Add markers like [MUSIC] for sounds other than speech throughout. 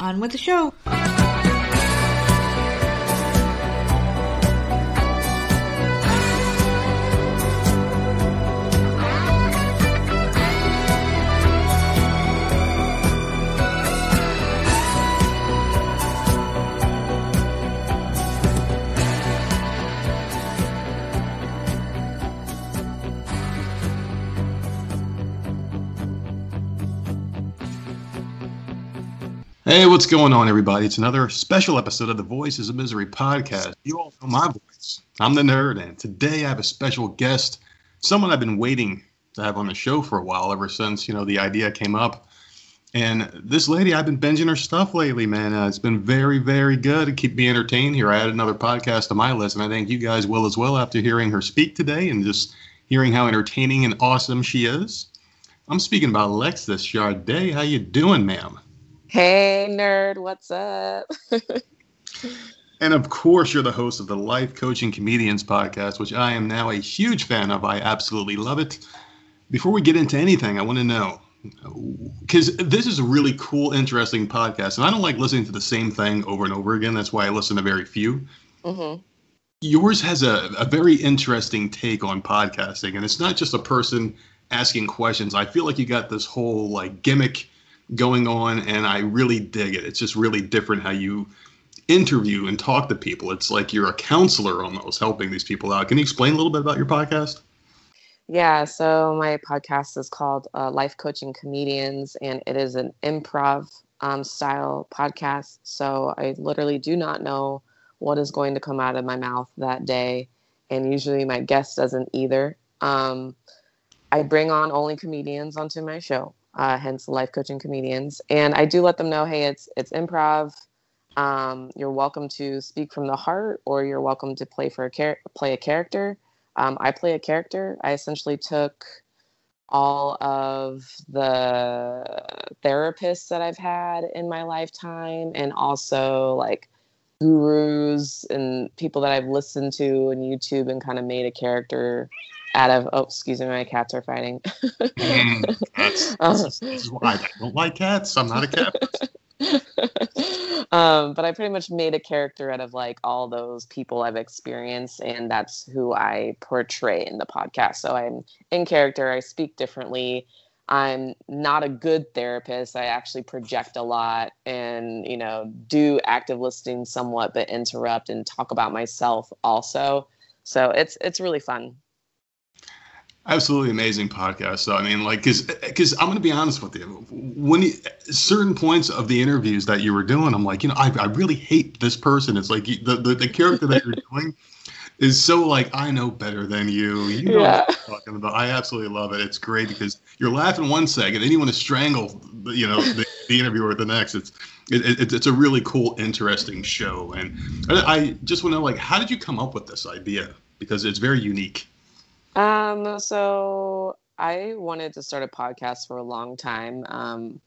On with the show. Hey, what's going on, everybody? It's another special episode of the Voices of Misery podcast. You all know my voice. I'm the nerd, and today I have a special guest, someone I've been waiting to have on the show for a while, ever since you know the idea came up. And this lady, I've been binging her stuff lately, man. Uh, it's been very, very good to keep me entertained. Here, I added another podcast to my list, and I think you guys will as well after hearing her speak today and just hearing how entertaining and awesome she is. I'm speaking about Alexis Sharde. How you doing, ma'am? Hey, nerd, what's up? [LAUGHS] and of course, you're the host of the Life Coaching Comedians podcast, which I am now a huge fan of. I absolutely love it. Before we get into anything, I want to know because this is a really cool, interesting podcast, and I don't like listening to the same thing over and over again. That's why I listen to very few. Mm-hmm. Yours has a, a very interesting take on podcasting, and it's not just a person asking questions. I feel like you got this whole like gimmick going on, and I really dig it. It's just really different how you interview and talk to people. It's like you're a counselor almost helping these people out. Can you explain a little bit about your podcast? Yeah, so my podcast is called uh, Life Coaching Comedians, and it is an improv um, style podcast. So I literally do not know what is going to come out of my mouth that day, and usually my guest doesn't either. Um, I bring on only comedians onto my show uh, hence life coaching comedians. And I do let them know, hey, it's it's improv. Um, you're welcome to speak from the heart, or you're welcome to play for a char- play a character. Um, I play a character. I essentially took all of the therapists that I've had in my lifetime, and also like gurus and people that I've listened to on YouTube, and kind of made a character out of oh excuse me my cats are fighting. Mm, that's, [LAUGHS] that's, that's why i don't like cats. I'm not a cat. [LAUGHS] Um, but i pretty much made a character out of like all those people i've experienced and that's who i portray in the podcast. So i'm in character i speak differently. I'm not a good therapist. I actually project a lot and you know do active listening somewhat but interrupt and talk about myself also. So it's it's really fun absolutely amazing podcast. So I mean, like, because because I'm going to be honest with you, when you, certain points of the interviews that you were doing, I'm like, you know, I, I really hate this person. It's like the the, the character that you're doing is so like I know better than you. You know yeah. what I'm talking about. I absolutely love it. It's great because you're laughing one second, then you want to strangle, you know, the, the interviewer the next. It's it, it, it's a really cool, interesting show, and I just want to know, like, how did you come up with this idea? Because it's very unique. Um, so I wanted to start a podcast for a long time. Um,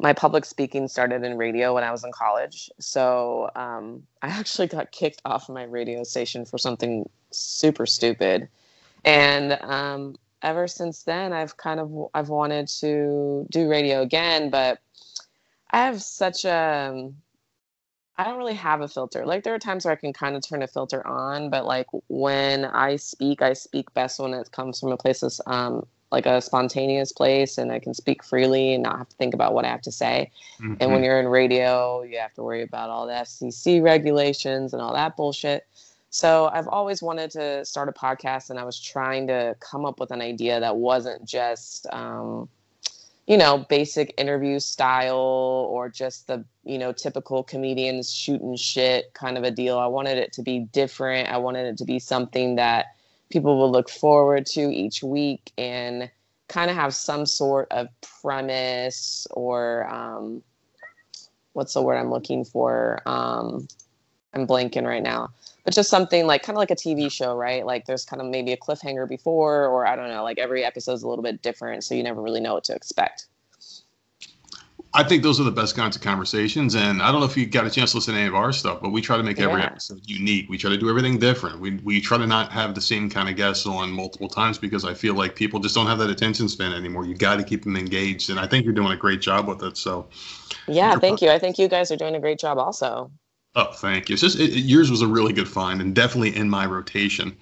my public speaking started in radio when I was in college. So um, I actually got kicked off my radio station for something super stupid. And um, ever since then, I've kind of I've wanted to do radio again, but I have such a I don't really have a filter. Like there are times where I can kind of turn a filter on, but like when I speak, I speak best when it comes from a place that's um, like a spontaneous place and I can speak freely and not have to think about what I have to say. Mm-hmm. And when mm-hmm. you're in radio, you have to worry about all the FCC regulations and all that bullshit. So I've always wanted to start a podcast and I was trying to come up with an idea that wasn't just um, you know, basic interview style or just the, you know, typical comedians shooting shit kind of a deal. I wanted it to be different. I wanted it to be something that people will look forward to each week and kind of have some sort of premise or um, what's the word I'm looking for? Um, I'm blanking right now but just something like kind of like a TV show, right? Like there's kind of maybe a cliffhanger before, or I don't know, like every episode's a little bit different, so you never really know what to expect. I think those are the best kinds of conversations. And I don't know if you got a chance to listen to any of our stuff, but we try to make every Yeah. episode unique. We try to do everything different. We, we try to not have the same kind of guests on multiple times because I feel like people just don't have that attention span anymore. You got to keep them engaged. And I think you're doing a great job with it. So, Yeah, thank you. I think you guys are doing a great job also. Oh, thank you. It's just, it, yours was a really good find and definitely in my rotation.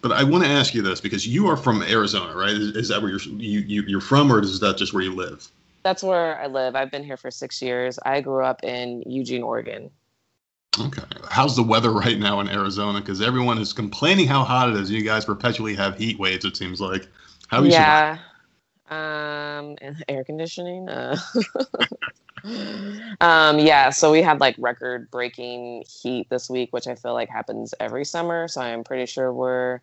But I want to ask you this because you are from Arizona, right? Is, is that where you're, you, you, you're from, or is that just where you live? That's where I live. I've been here for six years. I grew up in Eugene, Oregon. Okay. How's the weather right now in Arizona? Because everyone is complaining how hot it is. You guys perpetually have heat waves. It seems like. How are you? Um, and air conditioning. Uh, [LAUGHS] um, yeah. So we had like record breaking heat this week, which I feel like happens every summer. So I'm pretty sure we're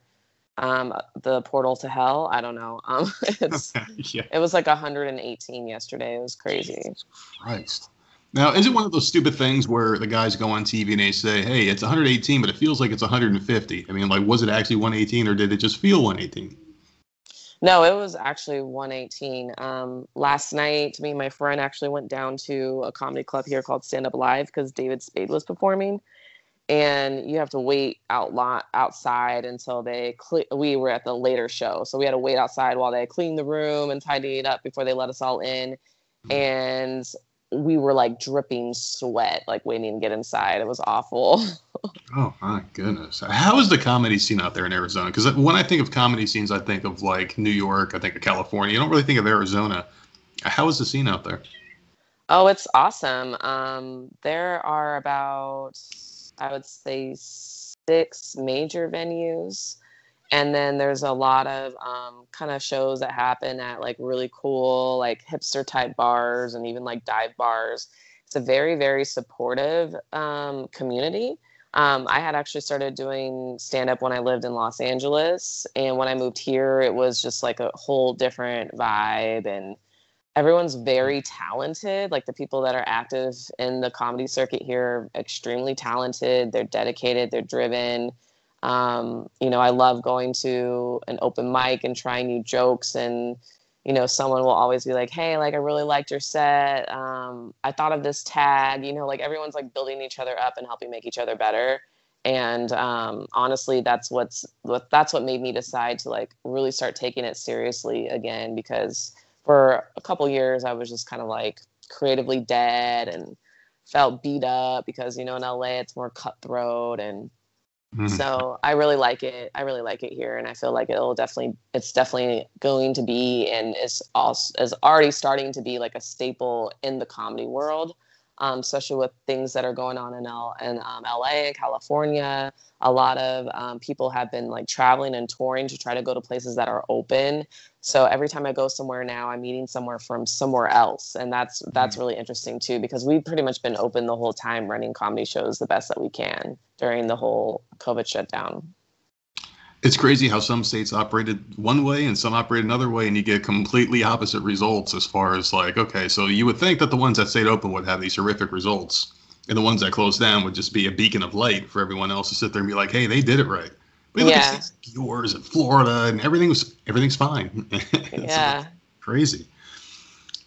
um the portal to hell. I don't know. Um, [LAUGHS] it's [LAUGHS] yeah. it was like 118 yesterday. It was crazy. Christ. Now, is it one of those stupid things where the guys go on TV and they say, "Hey, it's 118, but it feels like it's 150"? I mean, like, was it actually 118, or did it just feel 118? No, it was actually 118. Um, last night, me and my friend actually went down to a comedy club here called Stand Up Live because David Spade was performing, and you have to wait out lot outside until they. Cle- we were at the later show, so we had to wait outside while they cleaned the room and tidied it up before they let us all in, and we were like dripping sweat, like waiting to get inside. It was awful. [LAUGHS] Oh my goodness! How is the comedy scene out there in Arizona? Because when I think of comedy scenes, I think of like New York, I think of California. I don't really think of Arizona. How is the scene out there? Oh, it's awesome. Um, there are about, I would say, six major venues. And then there's a lot of um, kind of shows that happen at like really cool, like hipster type bars and even like dive bars. It's a very, very supportive um, community. Um, I had actually started doing stand up when I lived in Los Angeles. And when I moved here, it was just like a whole different vibe. And everyone's very talented. Like the people that are active in the comedy circuit here are extremely talented. They're dedicated, they're driven. Um, you know, I love going to an open mic and trying new jokes and you know, someone will always be like, "Hey, like I really liked your set. Um, I thought of this tag." You know, like everyone's like building each other up and helping make each other better. And um, honestly, that's what's what that's what made me decide to like really start taking it seriously again. Because for a couple years, I was just kind of like creatively dead and felt beat up because you know in LA it's more cutthroat and Mhm. so I really like it. I really like it here, and I feel like it'll definitely, it's definitely going to be, and is also is already starting to be like a staple in the comedy world, um, especially with things that are going on in L in um, LA, California. A lot of um, people have been like traveling and touring to try to go to places that are open. So every time I go somewhere now, I'm meeting somewhere from somewhere else, and that's that's really interesting too because we've pretty much been open the whole time, running comedy shows the best that we can during the whole COVID shutdown. It's crazy how some states operated one way and some operate another way, and you get completely opposite results as far as like, okay, so you would think that the ones that stayed open would have these horrific results, and the ones that closed down would just be a beacon of light for everyone else to sit there and be like, hey, they did it right. but look Yeah. at states like yours and Florida, and everything was everything's fine. [LAUGHS] Yeah. crazy.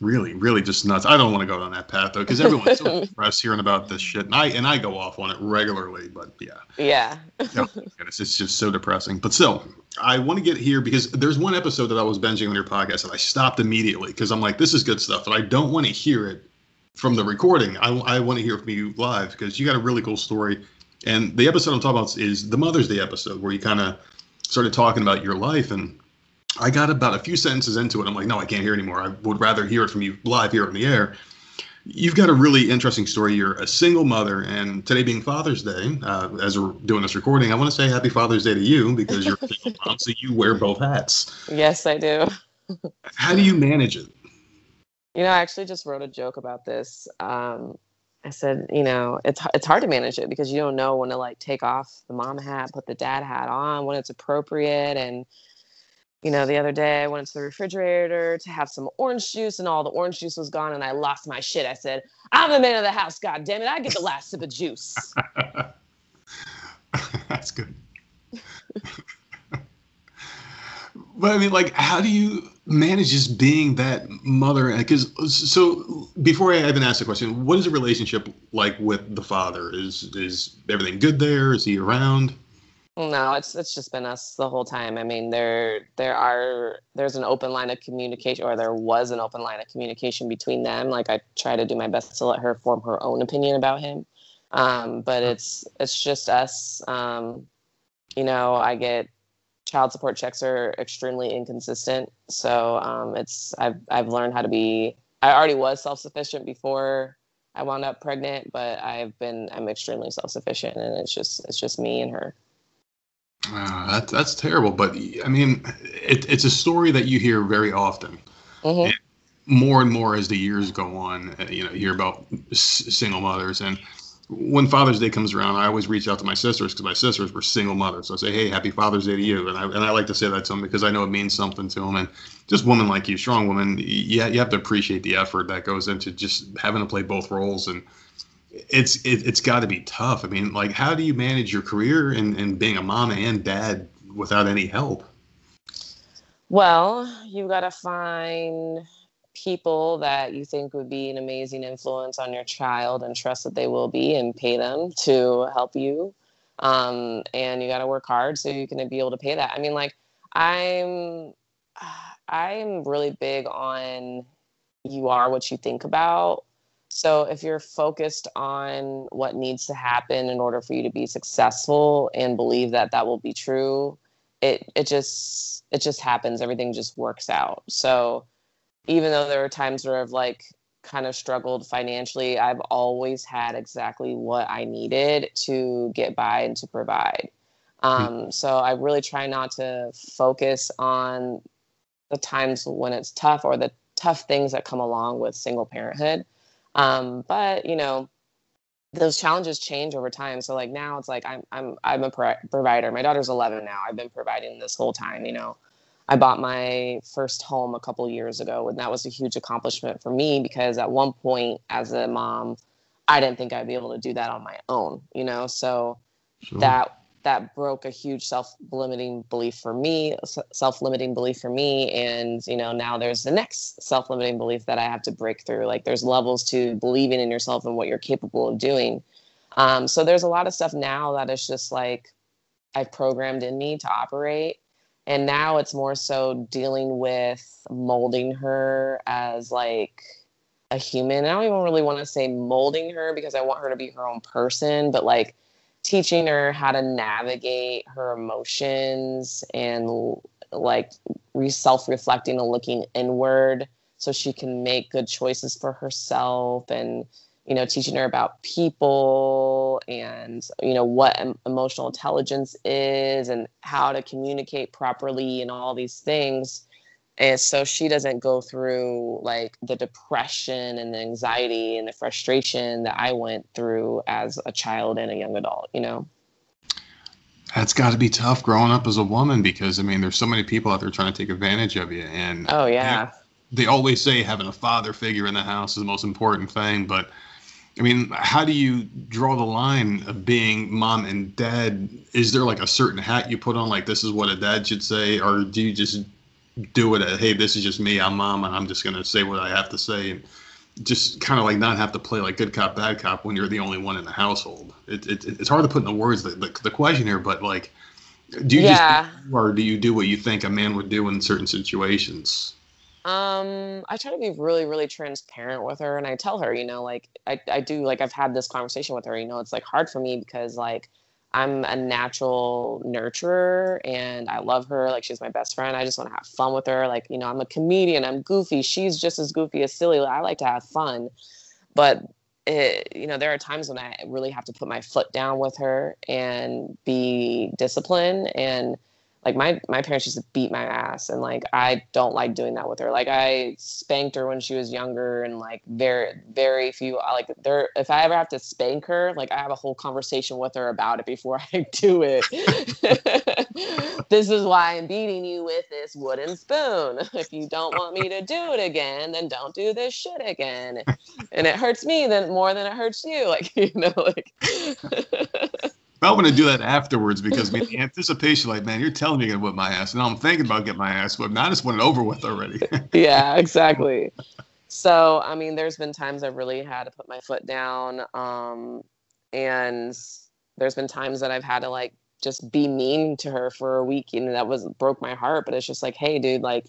Really, really just nuts. I don't want to go down that path though, because everyone's so [LAUGHS] depressed hearing about this shit, and I and I go off on it regularly. But yeah, Yeah. it's just so depressing. But still, I want to get here because there's one episode that I was binging on your podcast and I stopped immediately because I'm like, this is good stuff, but I don't want to hear it from the recording. I, I want to hear from you live because you got a really cool story. And the episode I'm talking about is the Mother's Day episode where you kind of started talking about your life and I got about a few sentences into it. I'm like, no, I can't hear anymore. I would rather hear it from you live here on the air. You've got a really interesting story. You're a single mother, and today being Father's Day, uh, as we're doing this recording, I want to say Happy Father's Day to you because you're a single mom, [LAUGHS] so you wear both hats. Yes, I do. How do you manage it? You know, I actually just wrote a joke about this. Um, I said, you know, it's it's hard to manage it because you don't know when to like take off the mom hat, put the dad hat on, when it's appropriate. And you know, the other day I went to the refrigerator to have some orange juice, and all the orange juice was gone, and I lost my shit. I said, "I'm the man of the house. God damn it! I get the last sip of juice." [LAUGHS] That's good. but I mean, like, how do you manage just being that mother? Because so before I even ask the question, what is the relationship like with the father? Is is everything good there? Is he around? No, it's it's just been us the whole time. I mean, there there are there's an open line of communication, or there was an open line of communication between them. Like I try to do my best to let her form her own opinion about him, um, but it's it's just us. Um, you know, I get child support checks are extremely inconsistent, so um, it's I've I've learned how to be. I already was self sufficient before I wound up pregnant, but I've been I'm extremely self sufficient, and it's just it's just me and her. Uh, that, that's terrible, but I mean, it, it's a story that you hear very often. Mm-hmm. More and more as the years go on, uh, you know, you hear about s- single mothers. And when Father's Day comes around, I always reach out to my sisters because my sisters were single mothers. So I say, "Hey, Happy Father's Day to you," and I and I like to say that to them because I know it means something to them. And just women like you, strong women, you, you have to appreciate the effort that goes into just having to play both roles and it's it, has got to be tough. I mean, like, how do you manage your career and, and being a mom and dad without any help? Well, you got to find people that you think would be an amazing influence on your child and trust that they will be and pay them to help you. Um, and you got to work hard so you can be able to pay that. I mean, like, I'm [SIGHS] I'm really big on you are what you think about so if you're focused on what needs to happen in order for you to be successful and believe that that will be true, it it just it just happens. Everything just works out. So even though there are times where I've like kind of struggled financially, I've always had exactly what I needed to get by and to provide. Hmm. Um, so I really try not to focus on the times when it's tough or the tough things that come along with single parenthood um, but you know, those challenges change over time. So like now it's like I'm I'm I'm a pro- provider. My daughter's 11 now. I've been providing this whole time. You know, I bought my first home a couple years ago, and that was a huge accomplishment for me because at one point as a mom, I didn't think I'd be able to do that on my own. You know, so sure. that that broke a huge self-limiting belief for me self-limiting belief for me. And you know now there's the next self-limiting belief that i have to break through. Like there's levels to believing in yourself and what you're capable of doing. Um, so there's a lot of stuff now that is just like i've programmed in me to operate. And now it's more so dealing with molding her as like a human. I don't even really want to say molding her because i want her to be her own person but like teaching her how to navigate her emotions and like self-reflecting and looking inward so she can make good choices for herself and you know teaching her about people and you know what emotional intelligence is and how to communicate properly and all these things and so she doesn't go through like the depression and the anxiety and the frustration that I went through as a child and a young adult, you know? That's got to be tough growing up as a woman because I mean, there's so many people out there trying to take advantage of you. And oh, yeah. They, they always say having a father figure in the house is the most important thing. But I mean, how do you draw the line of being mom and dad? Is there like a certain hat you put on, like this is what a dad should say? Or do you just do it at, hey, this is just me, I'm mom, and I'm just going to say what I have to say. And just kind of like not have to play like good cop, bad cop when you're the only one in the household. It, it, it's hard to put into words the, the, the question here, but like, do you yeah. just, or do you do what you think a man would do in certain situations? Um, I try to be really, really transparent with her, and I tell her, you know, like I, I do, like I've had this conversation with her. You know, it's like hard for me because like I'm a natural nurturer and I love her. Like she's my best friend. I just want to have fun with her. Like, you know, I'm a comedian. I'm goofy. She's just as goofy as silly. I like to have fun. But it, you know, there are times when I really have to put my foot down with her and be disciplined and like my my parents used to beat my ass and like i don't like doing that with her. Like i spanked her when she was younger and like very very few like there if i ever have to spank her like i have a whole conversation with her about it before [LAUGHS] i do it. [LAUGHS] This is why i'm beating you with this wooden spoon. [LAUGHS] If you don't want me to do it again then don't do this shit again. And it hurts me then more than it hurts you. Like you know like I want to do that afterwards because the anticipation, like, man, you're telling me you're gonna whip my ass. Now I'm thinking about getting my ass whipped. Now I just want it over with already. [LAUGHS] yeah, exactly. So, I mean, there's been times I've really had to put my foot down. Um, and there's been times that I've had to like just be mean to her for a week and that was broke my heart. But it's just like, hey, dude, like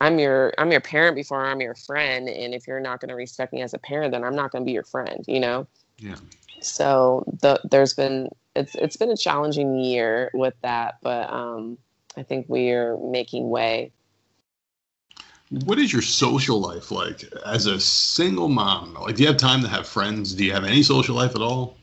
I'm your I'm your parent before I'm your friend. And if you're not gonna respect me as a parent, then I'm not gonna be your friend, you know? Yeah. So the there's been it's it's been a challenging year with that, but um I think we're making way what is your social life like as a single mom? Like, do you have time to have friends? Do you have any social life at all?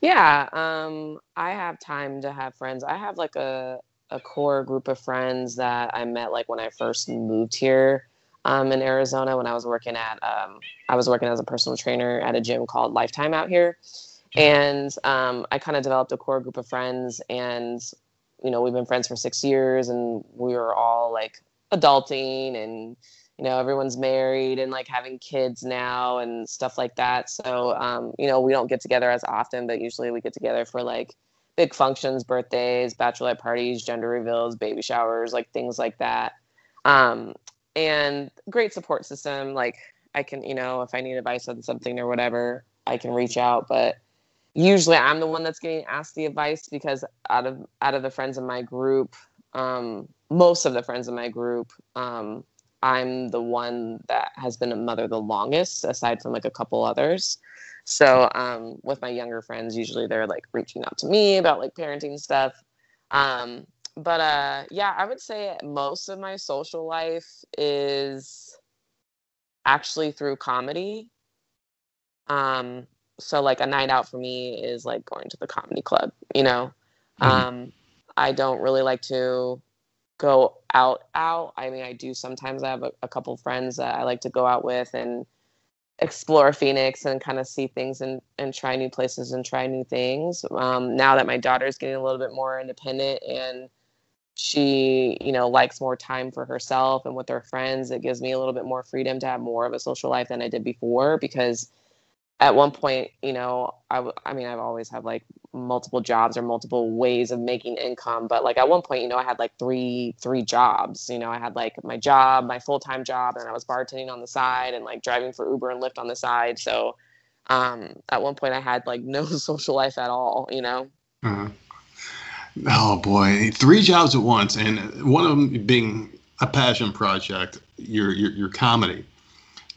Yeah, um, I have time to have friends. I have like a a core group of friends that I met like when I first moved here um, in Arizona when I was working at um, I was working as a personal trainer at a gym called Lifetime out here, and um, I kind of developed a core group of friends, and you know we've been friends for six years, and we were all like adulting and you know everyone's married and like having kids now and stuff like that. So um, you know we don't get together as often but usually we get together for like big functions birthdays bachelorette parties gender reveals baby showers like things like that. Um, and great support system. Like i can you know if i need advice on something or whatever i can reach out. But usually i'm the one that's getting asked the advice because out of out of the friends in my group um, most of the friends in my group, um, I'm the one that has been a mother the longest, aside from like a couple others. So um, with my younger friends, usually they're like reaching out to me about like parenting stuff. Um, but uh, yeah, I would say most of my social life is actually through comedy. Um, so like a night out for me is like going to the comedy club, you know. Mm-hmm. Um, I don't really like to go out out. I mean, I do sometimes. I have a, a couple friends that I like to go out with and explore Phoenix and kind of see things and, and try new places and try new things. Um, now that my daughter's getting a little bit more independent and she, you know, likes more time for herself and with her friends, it gives me a little bit more freedom to have more of a social life than I did before because at one point, you know, I, I mean, I've always had like multiple jobs or multiple ways of making income, but like at one point, you know, I had like three, three jobs, you know, I had like my job, my full-time job, and I was bartending on the side and like driving for Uber and Lyft on the side. So, um, at one point I had like [LAUGHS] no social life at all, you know? Uh-huh. Oh boy, three jobs at once. And one of them being a passion project, your, your, your comedy.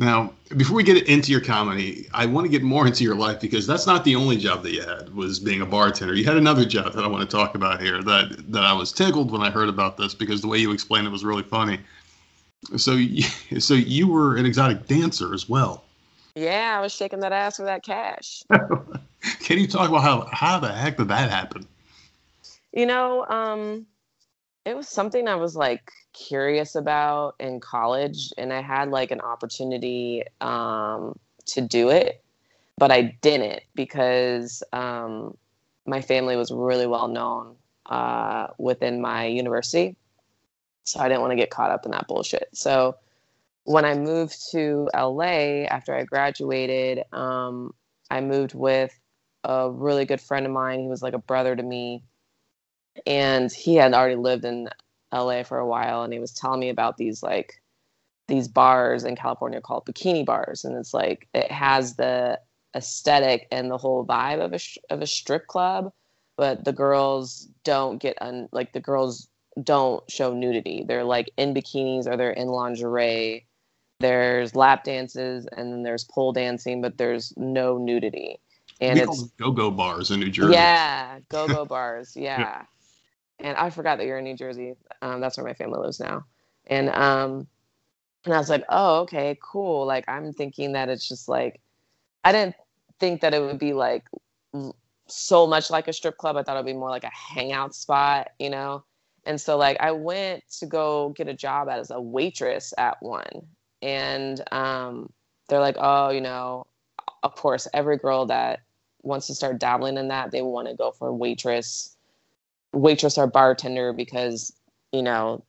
Now, before we get into your comedy, I want to get more into your life because that's not the only job that you had was being a bartender. You had another job that I want to talk about here that that I was tickled when I heard about this because the way you explained it was really funny. So, [LAUGHS] so you were an exotic dancer as well. Yeah, I was shaking that ass for that cash. [LAUGHS] Can you talk about how how the heck did that happen? You know, um, it was something I was like curious about in college and I had like an opportunity um, to do it, but I didn't because um, my family was really well known uh, within my university. So I didn't want to get caught up in that bullshit. So when I moved to LA after I graduated, um, I moved with a really good friend of mine. He was like a brother to me. And he had already lived in LA for a while and he was telling me about these like these bars in California called bikini bars. And it's like it has the aesthetic and the whole vibe of a of a strip club but the girls don't get un like the girls don't show nudity. They're like in bikinis or they're in lingerie. There's lap dances and then there's pole dancing but there's no nudity. And we it's go-go bars in New Jersey. Yeah go-go bars. [LAUGHS] Yeah. yeah and I forgot that you're in New Jersey. Um, that's where my family lives now. And um, and I was like, oh, okay, cool. Like I'm thinking that it's just like, I didn't think that it would be like so much like a strip club. I thought it'd be more like a hangout spot, you know. And so like I went to go get a job as a waitress at one, and um, they're like, oh, you know, of course, every girl that wants to start dabbling in that, they want to go for waitress waitress or bartender because you know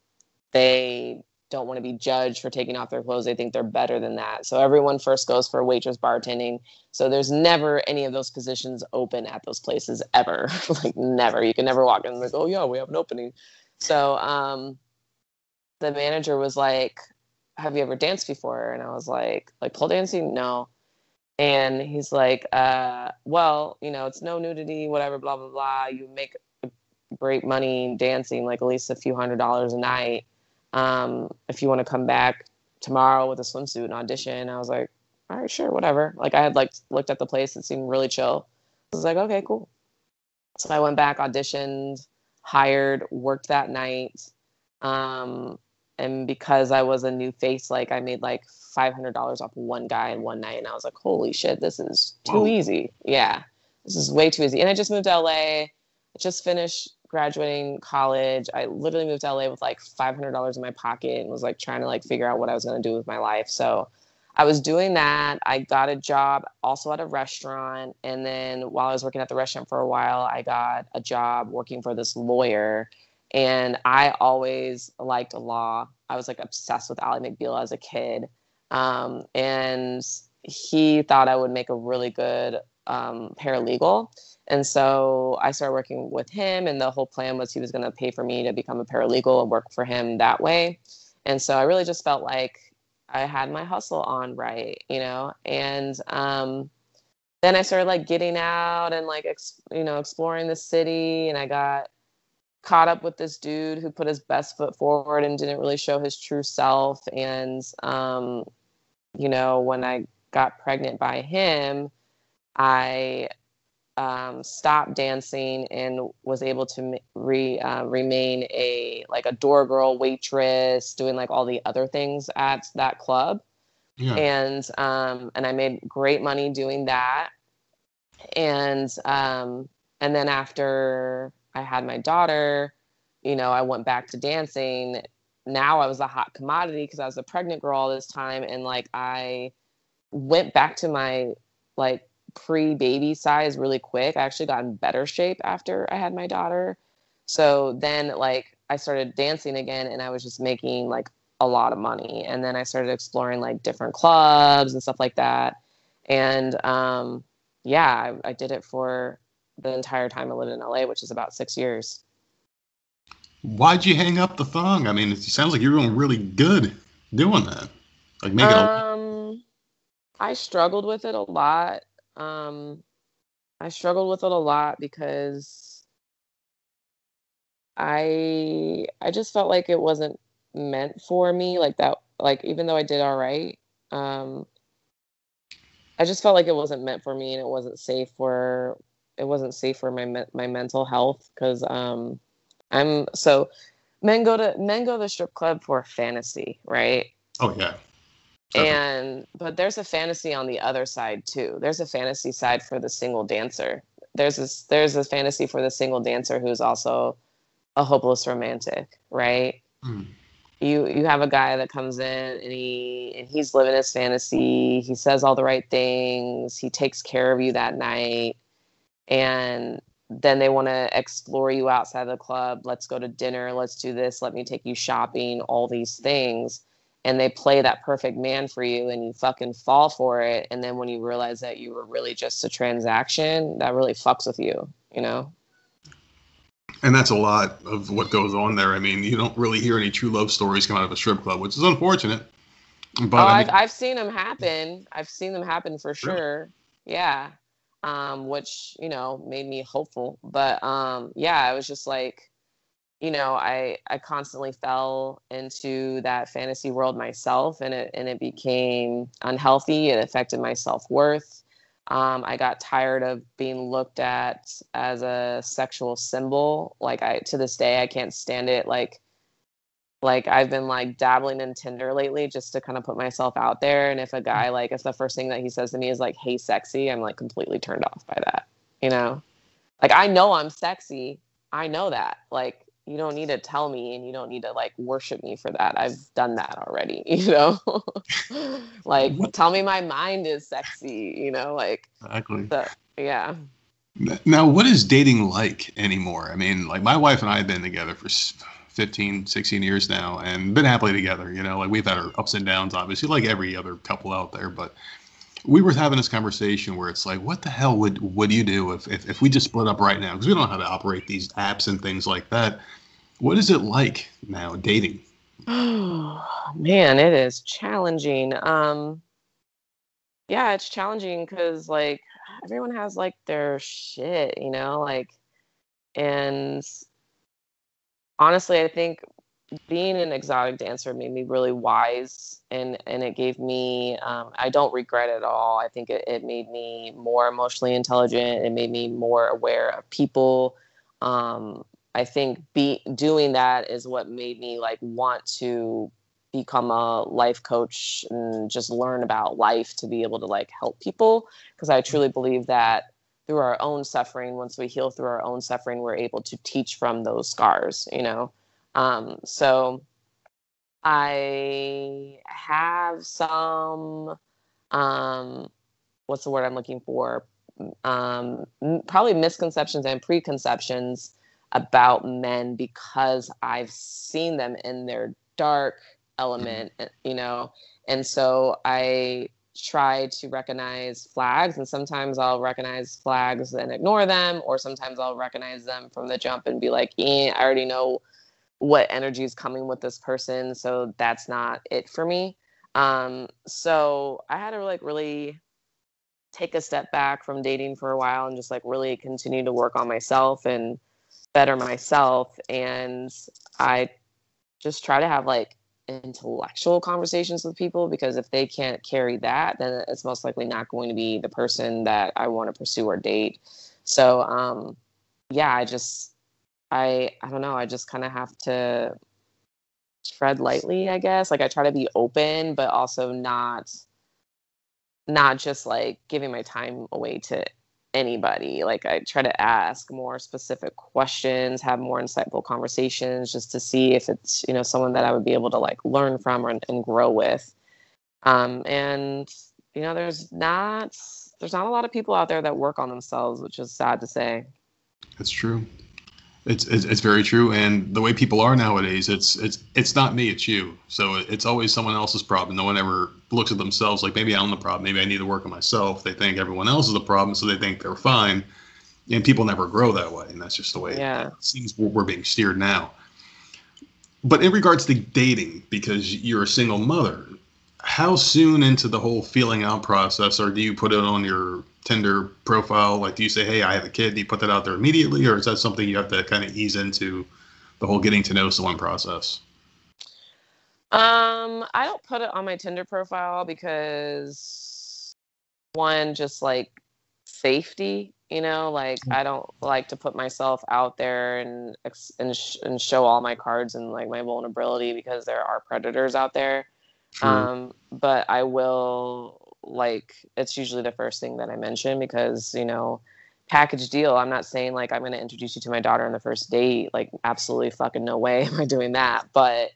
they don't want to be judged for taking off their clothes. They think they're better than that. So everyone first goes for waitress bartending. So there's never any of those positions open at those places ever. [LAUGHS] like never. You can never walk in and like, oh yeah, we have an opening. So um, the manager was like, "Have you ever danced before?" And I was like, "Like pole dancing? No." And he's like, uh, "Well, you know, it's no nudity, whatever, blah blah blah. You make great money dancing, like at least a few hundred dollars a night." um, if you want to come back tomorrow with a swimsuit and audition. I was like, all right, sure, whatever. Like I had like looked at the place, it seemed really chill. I was like, okay, cool. So I went back, auditioned, hired, worked that night. Um, and because I was a new face, like I made like five hundred dollars off one guy in one night, and I was like, holy shit, this is too Whoa. easy. Yeah, this is way too easy. And I just moved to LA. I just finished graduating college, I literally moved to LA with like $500 in my pocket and was like trying to like figure out what I was going to do with my life. So I was doing that. I got a job also at a restaurant. And then while I was working at the restaurant for a while, I got a job working for this lawyer. And I always liked law. I was like obsessed with Ally McBeal as a kid. Um, and he thought I would make a really good um, paralegal. And so I started working with him, and the whole plan was he was going to pay for me to become a paralegal and work for him that way. And so I really just felt like I had my hustle on right, you know. And um, then I started like getting out and like ex- you know exploring the city, and I got caught up with this dude who put his best foot forward and didn't really show his true self. And um, you know, when I got pregnant by him, I um, stopped dancing and was able to re, uh, remain a like a door girl waitress doing like all the other things at that club. Yeah. and um, and i made great money doing that. And um, and then after i had my daughter you know i went back to dancing. Now i was a hot commodity because i was a pregnant girl all this time. And like i went back to my like pre baby size really quick. I actually got in better shape after I had my daughter. So then, like, I started dancing again and I was just making like a lot of money. And then I started exploring like different clubs and stuff like that. And um, yeah, I, I did it for the entire time I lived in LA, which is about six years. Why'd you hang up the thong? I mean, it sounds like you're doing really good doing that. Like making um, a- I struggled with it a lot. Um, I struggled with it a lot because I I just felt like it wasn't meant for me like that like even though I did all right um I just felt like it wasn't meant for me and it wasn't safe for it wasn't safe for my my mental health cuz um I'm so men go to men go to the strip club for fantasy, right? Oh yeah and but there's a fantasy on the other side too. There's a fantasy side for the single dancer. There's this there's a fantasy for the single dancer who's also a hopeless romantic right? Mm. you you have a guy that comes in and he and he's living his fantasy. He says all the right things. He takes care of you that night. And then they want to explore you outside the club. Let's go to dinner. Let's do this. Let me take you shopping. All these things and they play that perfect man for you and you fucking fall for it. And then when you realize that you were really just a transaction that really fucks with you you know? And that's a lot of what goes on there. I mean you don't really hear any true love stories come out of a strip club which is unfortunate. But oh, I mean, I've, I've seen them happen. I've seen them happen for sure. Really? yeah. Um, which you know made me hopeful. But um, yeah it was just like you know, I I constantly fell into that fantasy world myself, and it and it became unhealthy. It affected my self worth. Um, I got tired of being looked at as a sexual symbol. Like I to this day, I can't stand it. Like like I've been like dabbling in Tinder lately just to kind of put myself out there. And if a guy like if the first thing that he says to me is like, "Hey, sexy," I'm like completely turned off by that. You know, like I know I'm sexy. I know that. Like you don't need to tell me and you don't need to like worship me for that. I've done that already, [LAUGHS] you know? [LAUGHS] like tell me my mind is sexy, you know, like Exactly. So, yeah. Now, what is dating like anymore? I mean, like my wife and I have been together for 15, 16 years now and been happily together. You know, like we've had our ups and downs, obviously, like every other couple out there. But we were having this conversation where it's like, what the hell would would you do if, if, if we just split up right now? Because we don't know how to operate these apps and things like that. What is it like now dating? Oh [GASPS] man, it is challenging. Um yeah, it's challenging because like everyone has like their shit, you know, like and honestly, I think being an exotic dancer made me really wise and and it gave me um, i don't regret it at all. I think it, it made me more emotionally intelligent. It made me more aware of people. Um, i think be doing that is what made me like want to become a life coach and just learn about life to be able to like help people. Because i truly believe that through our own suffering once we heal through our own suffering we're able to teach from those scars you know um, so I have some, um, what's the word I'm looking for? Um, probably misconceptions and preconceptions about men because I've seen them in their dark element, mm-hmm. you know, and so I try to recognize flags and sometimes I'll recognize flags and ignore them or sometimes I'll recognize them from the jump and be like, eh, I already know what energy is coming with this person so that's not it for me. Um so i had to like really take a step back from dating for a while and just like really continue to work on myself and better myself and i just try to have like intellectual conversations with people because if they can't carry that then it's most likely not going to be the person that i want to pursue or date. So um yeah i just I I don't know. I just kind of have to tread lightly, I guess. Like I try to be open, but also not not just like giving my time away to anybody. Like I try to ask more specific questions, have more insightful conversations, just to see if it's you know someone that I would be able to like learn from or, and grow with. Um, and you know, there's not there's not a lot of people out there that work on themselves, which is sad to say. That's true. It's, it's, it's very true, and the way people are nowadays, it's it's it's not me, it's you. So it's always someone else's problem. No one ever looks at themselves like maybe I'm the problem. Maybe I need to work on myself. They think everyone else is the problem, so they think they're fine. And people never grow that way, and that's just the way yeah. it seems we're being steered now. But in regards to dating, because you're a single mother, how soon into the whole feeling out process, or do you put it on your Tinder profile? Like, do you say, "Hey, I have a kid"? Do you put that out there immediately, or is that something you have to kind of ease into the whole getting to know someone process? Um, I don't put it on my Tinder profile because one, just like safety, you know, like mm. I don't like to put myself out there and and, sh- and show all my cards and like my vulnerability because there are predators out there. Um, but I will like it's usually the first thing that I mention because you know package deal. I'm not saying like I'm going to introduce you to my daughter on the first date. Like absolutely fucking no way [LAUGHS] am I doing that. But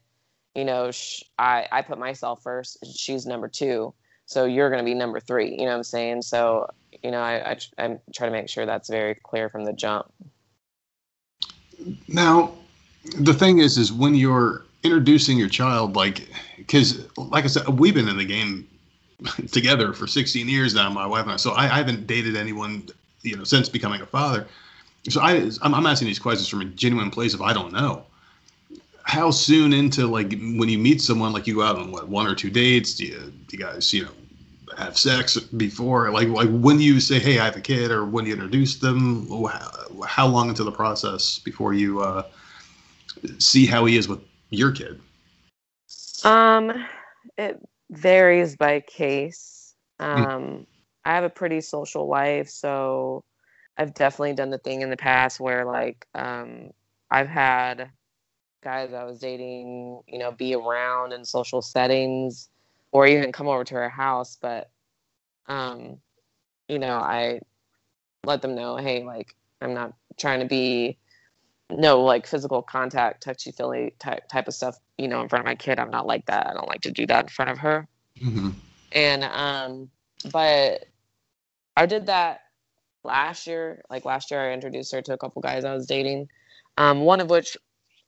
you know, sh- I I put myself first. She's number two, so you're going to be number three. You know what I'm saying? So you know, I, I I'm trying to make sure that's very clear from the jump. Now, the thing is, is when you're introducing your child, like, because like I said, we've been in the game [LAUGHS] together for 16 years now, my wife and I. So I, I, haven't dated anyone, you know, since becoming a father. So I, I'm, I'm asking these questions from a genuine place of I don't know. How soon into like when you meet someone, like you go out on what one or two dates? Do you, do you guys, you know, have sex before? Like, like when do you say, "Hey, I have a kid," or when you introduce them? How, how long into the process before you uh, see how he is with your kid? Um, it varies by case. Hmm. Um, mm. I have a pretty social life, so I've definitely done the thing in the past where like um, I've had guys I was dating, you know, be around in social settings or even come over to our house, but um, you know, I let them know, hey, like I'm not trying to be no like physical contact, touchy feely type type of stuff, you know, in front of my kid. I'm not like that. I don't like to do that in front of her. Mm-hmm. And um, but I did that last year. Like last year, I introduced her to a couple guys I was dating. Um, one of which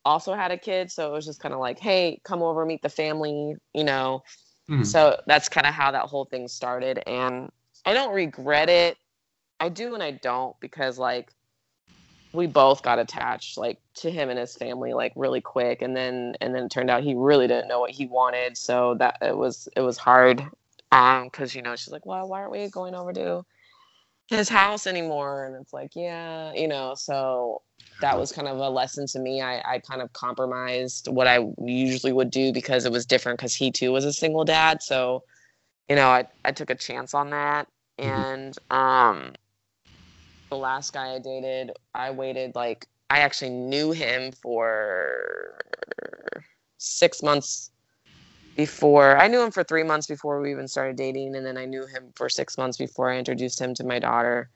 also had a kid, so it was just kind of like, hey, come over, meet the family, you know. Mm. So that's kind of how that whole thing started, and I don't regret it. I do and I don't because like we both got attached like to him and his family like really quick and then and then it turned out he really didn't know what he wanted so that it was it was hard um because you know she's like well why aren't we going over to his house anymore and it's like yeah you know so that was kind of a lesson to me i i kind of compromised what i usually would do because it was different because he too was a single dad so you know i i took a chance on that mm-hmm. and um the last guy I dated, I waited like I actually knew him for six months before I knew him for three months before we even started dating, and then I knew him for six months before I introduced him to my daughter.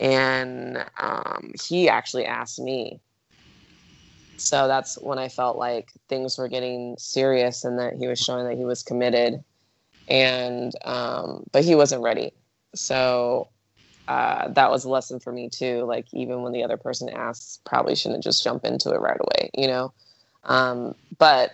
And um, he actually asked me. So that's when I felt like things were getting serious and that he was showing that he was committed. And, um, but he wasn't ready. So uh, that was a lesson for me too. Like even when the other person asks, probably shouldn't just jump into it right away, you know. Um, but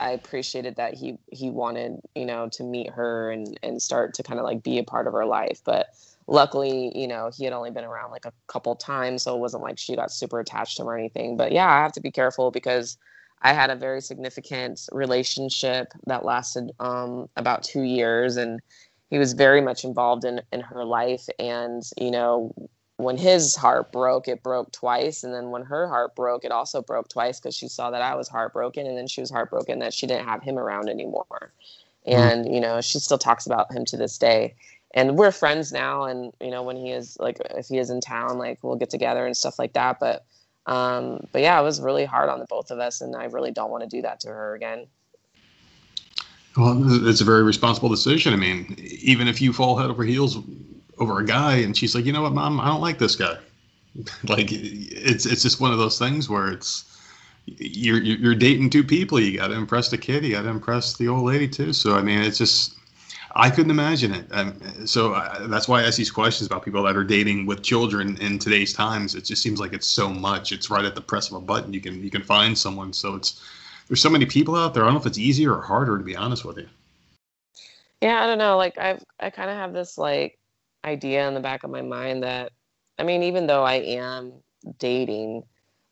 I appreciated that he he wanted you know to meet her and and start to kind of like be a part of her life. But luckily, you know, he had only been around like a couple times, so it wasn't like she got super attached to him or anything. But yeah, I have to be careful because I had a very significant relationship that lasted um, about two years and he was very much involved in in her life. And you know when his heart broke it broke twice. And then when her heart broke it also broke twice because she saw that i was heartbroken. And then she was heartbroken that she didn't have him around anymore. Mm. and mm. you know she still talks about him to this day. And we're friends now. And you know when he is like if he is in town like we'll get together and stuff like that. But um but yeah it was really hard on the both of us. And i really don't want to do that to her again well, it's a very responsible decision. I mean, even if you fall head over heels over a guy, and she's like, you know what, mom, I don't like this guy. [LAUGHS] like, it's it's just one of those things where it's you're you're dating two people. You got to impress the kid. You got to impress the old lady too. So I mean, it's just I couldn't imagine it. Um, so I, that's why I ask these questions about people that are dating with children in today's times. It just seems like it's so much. It's right at the press of a button. You can you can find someone. So it's there's so many people out there. I don't know if it's easier or harder to be honest with you. Yeah, I don't know. Like I I kind of have this like idea in the back of my mind that I mean, even though I am dating,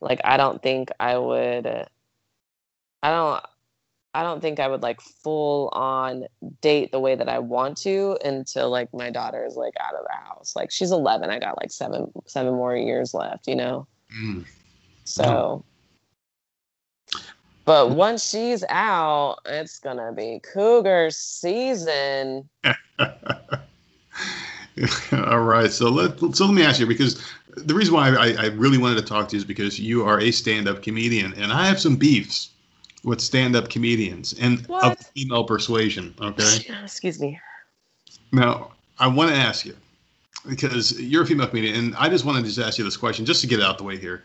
like I don't think I would I don't I don't think I would like full on date the way that I want to until like my daughter is like out of the house. Like she's 11, I got like 7 7 more years left, you know. Mm. So but once she's out, it's gonna be cougar season. [LAUGHS] All right, so let so let me ask you because the reason why I, I really wanted to talk to you is because you are a stand-up comedian, and I have some beefs with stand-up comedians and what? of female persuasion. Okay. [LAUGHS] Excuse me. Now I want to ask you because you're a female comedian, and I just wanted to just ask you this question just to get it out the way here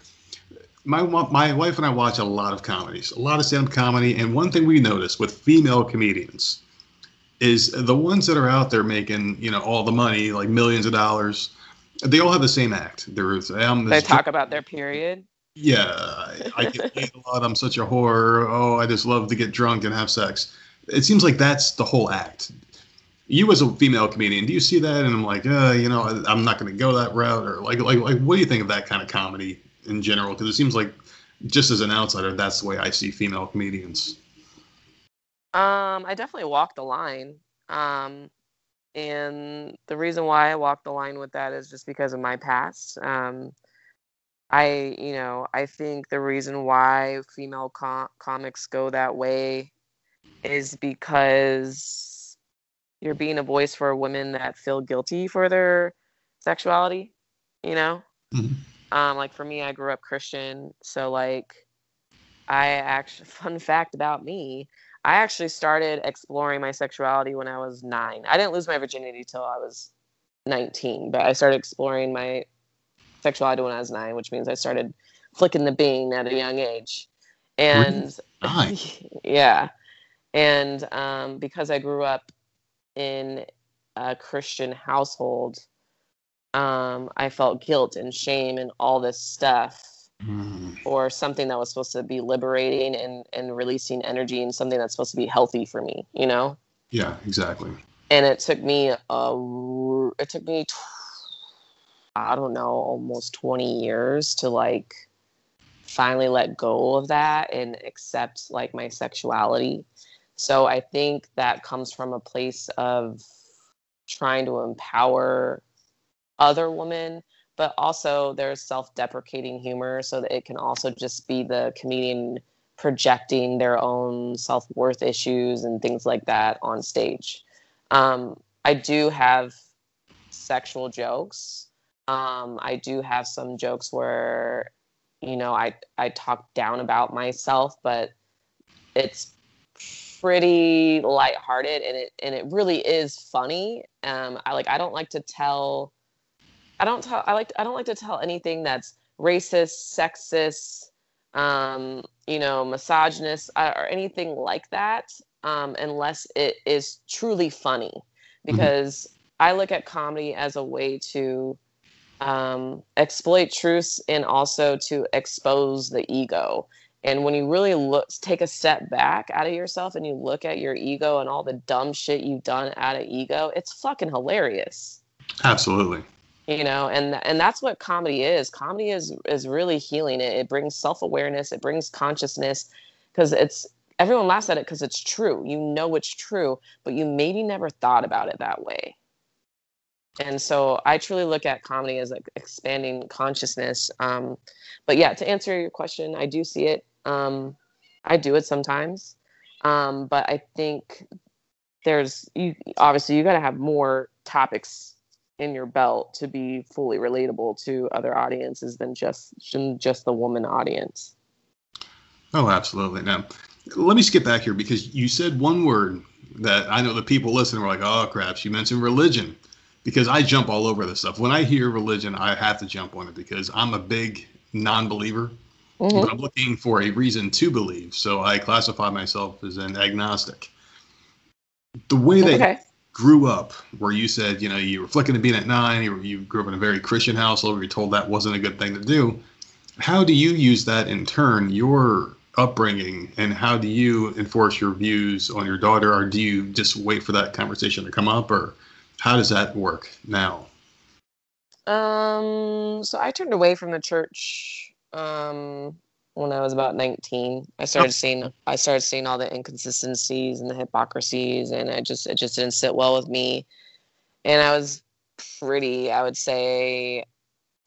my my wife and I watch a lot of comedies, a lot of stand-up comedy, and one thing we notice with female comedians is the ones that are out there making you know all the money, like millions of dollars. They all have the same act. There's um, they talk about their period. Yeah, I, I get paid a lot. I'm such a whore. Oh, I just love to get drunk and have sex. It seems like that's the whole act. You as a female comedian, do you see that? And I'm like, uh, you know, I'm not going to go that route. Or like, like, like, what do you think of that kind of comedy? In general? Because it seems like just as an outsider, that's the way I see female comedians. Um, I definitely walk the line. Um, and the reason why I walk the line with that is just because of my past. Um, I, you know, I think the reason why female com- comics go that way is because you're being a voice for women that feel guilty for their sexuality, you know? Mm-hmm. Um, like for me, I grew up Christian, so like I actually [LAUGHS] fun fact about me, I actually started exploring my sexuality when I was nine. I didn't lose my virginity till I was 19, but I started exploring my sexuality when I was nine, which means I started flicking the bean at a young age. And [LAUGHS] yeah. And um, because I grew up in a Christian household, um, I felt guilt and shame and all this stuff. Mm. or something that was supposed to be liberating and, and releasing energy and something that's supposed to be healthy for me, you know? Yeah, exactly. And it took me, uh, it took me, I don't know, almost 20 years to like finally let go of that and accept like my sexuality. So I think that comes from a place of trying to empower other women but also there's self-deprecating humor so that it can also just be the comedian projecting their own self-worth issues and things like that on stage. Um, i do have sexual jokes. Um, i do have some jokes where you know i i talk down about myself but it's pretty lighthearted and it and it really is funny. Um, i like i don't like to tell I don't tell. I like. I don't like to tell anything that's racist, sexist, um, you know, misogynist, uh, or anything like that, um, unless it is truly funny. Mm-hmm. Because mm-hmm. I look at comedy as a way to um, exploit truths and also to expose the ego. And when you really look, take a step back out of yourself and you look at your ego and all the dumb shit you've done out of ego, it's fucking hilarious. Absolutely you know and and that's what comedy is. Comedy is is really healing it. It brings self-awareness. It brings consciousness. Because it's everyone laughs at it because it's true. You know it's true but you maybe never thought about it that way. And so i truly look at comedy as like expanding consciousness um, but yeah to answer your question i do see it. Um, i do it sometimes. Um, but i think there's you obviously you got to have more topics in your belt to be fully relatable to other audiences than just just the woman audience. Oh, absolutely. Now, let me skip back here because you said one word that I know the people listening were like, "Oh crap!" She mentioned religion, because I jump all over this stuff. When I hear religion, I have to jump on it because I'm a big non-believer, mm-hmm. but I'm looking for a reason to believe. So I classify myself as an agnostic. The way that okay grew up where you said, you know, you were flicking a bean at nine, you, you grew up in a very Christian household, you're told that wasn't a good thing to do. How do you use that in turn, your upbringing, and how do you enforce your views on your daughter, or do you just wait for that conversation to come up, or how does that work now? Um, so I turned away from the church um, when I was about 19. I started seeing I started seeing all the inconsistencies and the hypocrisies and I just it just didn't sit well with me. And I was pretty, I would say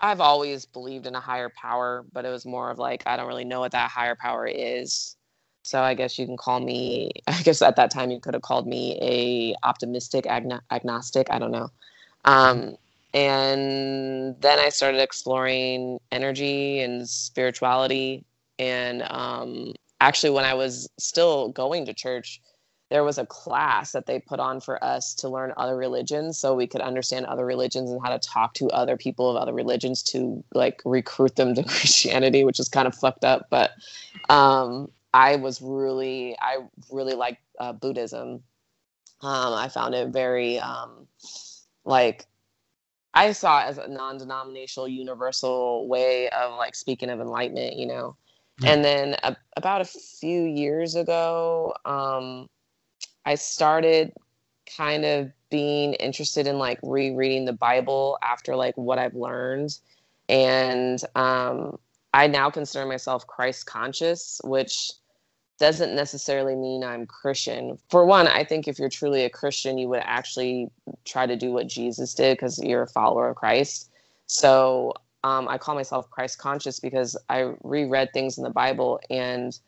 I've always believed in a higher power, but it was more of like I don't really know what that higher power is. So I guess you can call me [LAUGHS] I guess at that time you could have called me a optimistic agno- agnostic, I don't know. Um, and then I started exploring energy and spirituality and um, actually, when I was still going to church, there was a class that they put on for us to learn other religions so we could understand other religions and how to talk to other people of other religions to like recruit them to [LAUGHS] Christianity, which is kind of fucked up. But um, I was really, I really liked uh, Buddhism. Um, I found it very um, like I saw it as a non-denominational, universal way of like speaking of enlightenment, you know. And then a, about a few years ago, um, I started kind of being interested in like rereading the Bible after like what I've learned. And um, I now consider myself Christ conscious, which doesn't necessarily mean I'm Christian. For one, I think if you're truly a Christian, you would actually try to do what Jesus did because you're a follower of Christ. So um, I call myself Christ conscious because I reread things in the Bible, and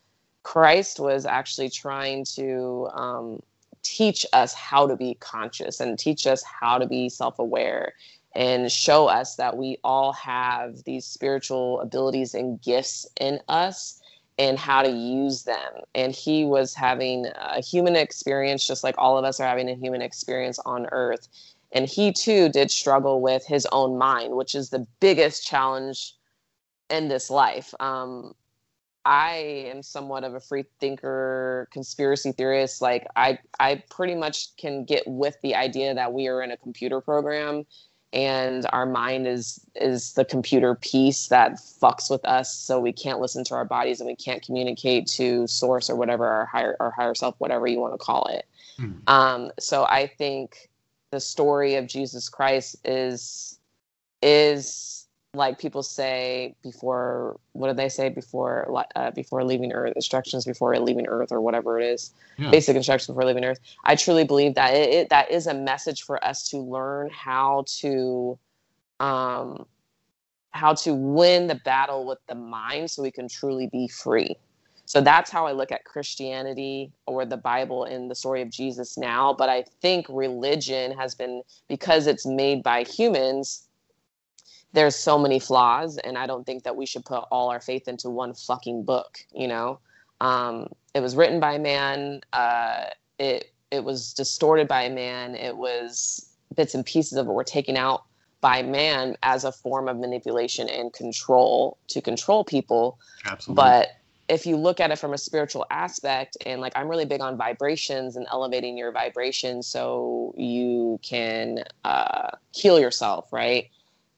Christ was actually trying to um, teach us how to be conscious and teach us how to be self aware and show us that we all have these spiritual abilities and gifts in us and how to use them. And he was having a human experience, just like all of us are having a human experience on earth and he too did struggle with his own mind which is the biggest challenge in this life. Um, i am somewhat of a free thinker conspiracy theorist. Like i i pretty much can get with the idea that we are in a computer program and our mind is is the computer piece that fucks with us. So we can't listen to our bodies and we can't communicate to source or whatever our higher our higher self whatever you want to call it. Mm. um, so i think the story of jesus christ is is like people say before what do they say before uh, before leaving earth instructions before leaving earth or whatever it is yeah. basic instructions before leaving earth i truly believe that it, it, that is a message for us to learn how to um how to win the battle with the mind so we can truly be free so that's how i look at christianity or the bible in the story of jesus now. But i think religion has been because it's made by humans there's so many flaws and i don't think that we should put all our faith into one fucking book you know? Um, it was written by a man uh, it it was distorted by a man it was bits and pieces of it were taken out by man as a form of manipulation and control to control people. Absolutely. but if you look at it from a spiritual aspect and like i'm really big on vibrations and elevating your vibration so you can uh, heal yourself right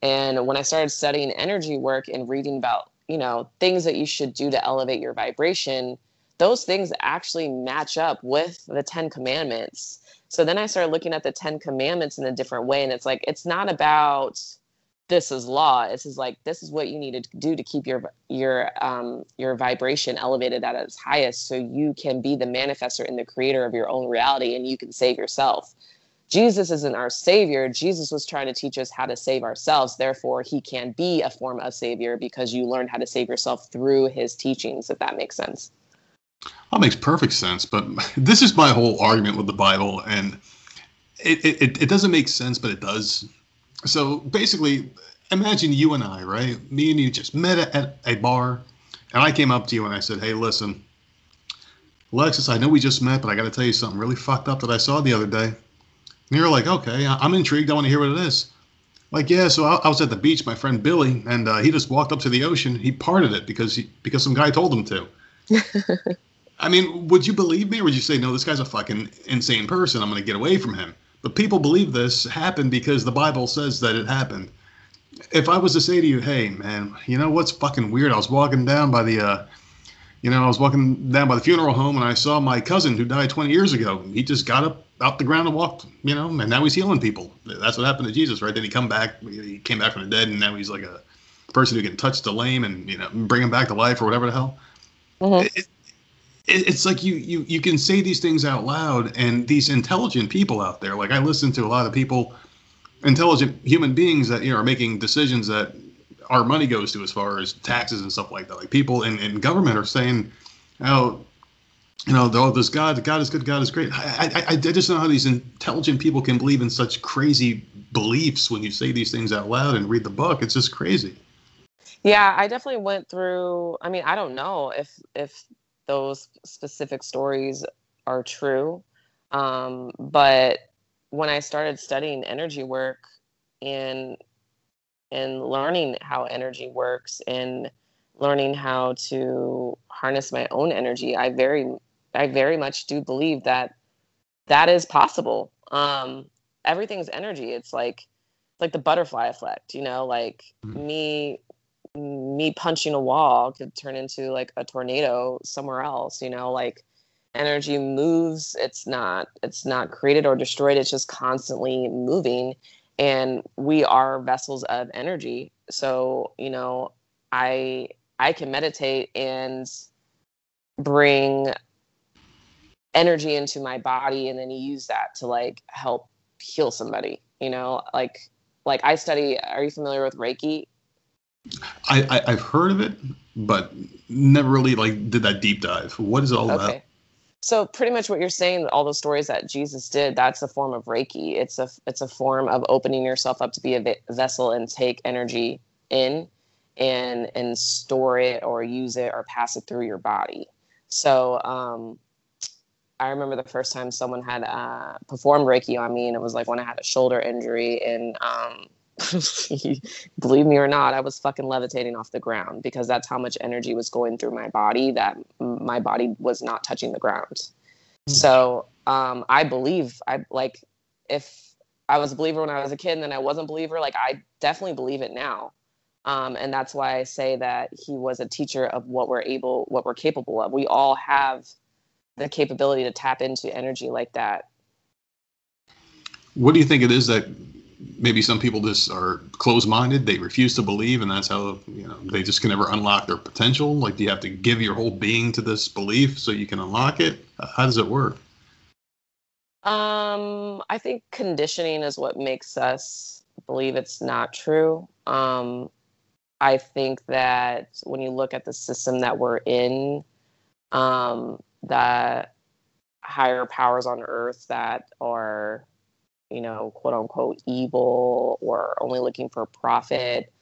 and when I started studying energy work and reading about, you know, things that you should do to elevate your vibration, those things actually match up with the 10 commandments. So then I started looking at the 10 commandments in a different way. And it's like, it's not about this is law. This is like, this is what you need to do to keep your, your, um, your vibration elevated at its highest. So you can be the manifester and the creator of your own reality and you can save yourself. Jesus isn't our savior. Jesus was trying to teach us how to save ourselves. Therefore, he can be a form of savior because you learned how to save yourself through his teachings, if that makes sense. That makes perfect sense. But [LAUGHS] this is my whole argument with the Bible. And it, it, it doesn't make sense, but it does. So basically, imagine you and I, right? Me and you just met at a bar. And I came up to you and I said, hey, listen, Alexis, I know we just met, but I got to tell you something really fucked up that I saw the other day. And you're like, okay, I'm intrigued. I want to hear what it is. Like, yeah, so I, I was at the beach, my friend Billy, and uh, he just walked up to the ocean. He parted it because he because some guy told him to. [LAUGHS] I mean, would you believe me, or would you say, no, this guy's a fucking insane person? I'm going to get away from him. But people believe this happened because the Bible says that it happened. If I was to say to you, hey, man, you know what's fucking weird? I was walking down by the, uh, you know, I was walking down by the funeral home and I saw my cousin who died 20 years ago. He just got up out the ground and walked, you know, and now he's healing people. That's what happened to Jesus, right? Then he come back, he came back from the dead, and now he's like a person who can touch the lame and you know bring him back to life or whatever the hell. Mm-hmm. It, it's like you you you can say these things out loud, and these intelligent people out there, like I listen to a lot of people, intelligent human beings that you know are making decisions that our money goes to as far as taxes and stuff like that. Like people in, in government are saying, oh, you know, though this God, God is good, God is great. I, I, I just know how these intelligent people can believe in such crazy beliefs when you say these things out loud and read the book. It's just crazy. Yeah, I definitely went through. I mean, I don't know if if those specific stories are true, um, but when I started studying energy work and and learning how energy works and learning how to harness my own energy, I very I very much do believe that that is possible. Um, everything's energy. It's like like the butterfly effect, you know, like mm-hmm. me me punching a wall could turn into like a tornado somewhere else, you know, like energy moves, it's not it's not created or destroyed, it's just constantly moving and we are vessels of energy. So, you know, I I can meditate and bring energy into my body and then use that to like help heal somebody you know like like i study are you familiar with reiki i, I have heard of it but never really like did that deep dive what is it all okay. about so pretty much what you're saying all the stories that jesus did that's a form of reiki it's a it's a form of opening yourself up to be a vessel and take energy in and and store it or use it or pass it through your body so um I remember the first time someone had uh, performed Reiki on me, and it was like when I had a shoulder injury. And um, [LAUGHS] believe me or not, I was fucking levitating off the ground because that's how much energy was going through my body that my body was not touching the ground. Mm-hmm. So um, I believe I like if I was a believer when I was a kid, and then I wasn't a believer. Like I definitely believe it now, um, and that's why I say that he was a teacher of what we're able, what we're capable of. We all have the capability to tap into energy like that. What do you think it is that maybe some people just are closed-minded they refuse to believe and that's how you know they just can never unlock their potential. Like do you have to give your whole being to this belief so you can unlock it. How does it work? Um i think conditioning is what makes us believe it's not true. Um i think that when you look at the system that we're in um that higher powers on earth that are you know, quote unquote evil or only looking for profit.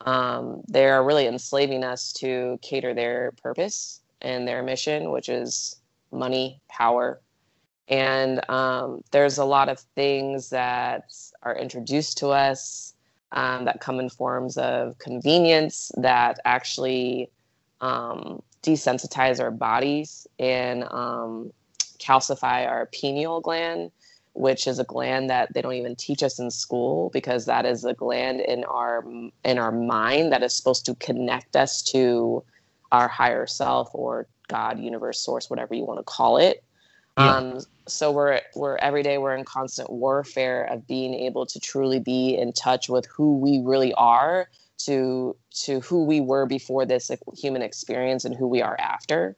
Um, they're really enslaving us to cater their purpose and their mission, which is money, power. And um, there's a lot of things that are introduced to us um, that come in forms of convenience that actually um, desensitize our bodies and um, calcify our pineal gland which is a gland that they don't even teach us in school because that is a gland in our in our mind that is supposed to connect us to our higher self or God, universe, source, whatever you want to call it. Yeah. Um, so we're we're every day we're in constant warfare of being able to truly be in touch with who we really are to to who we were before this human experience and who we are after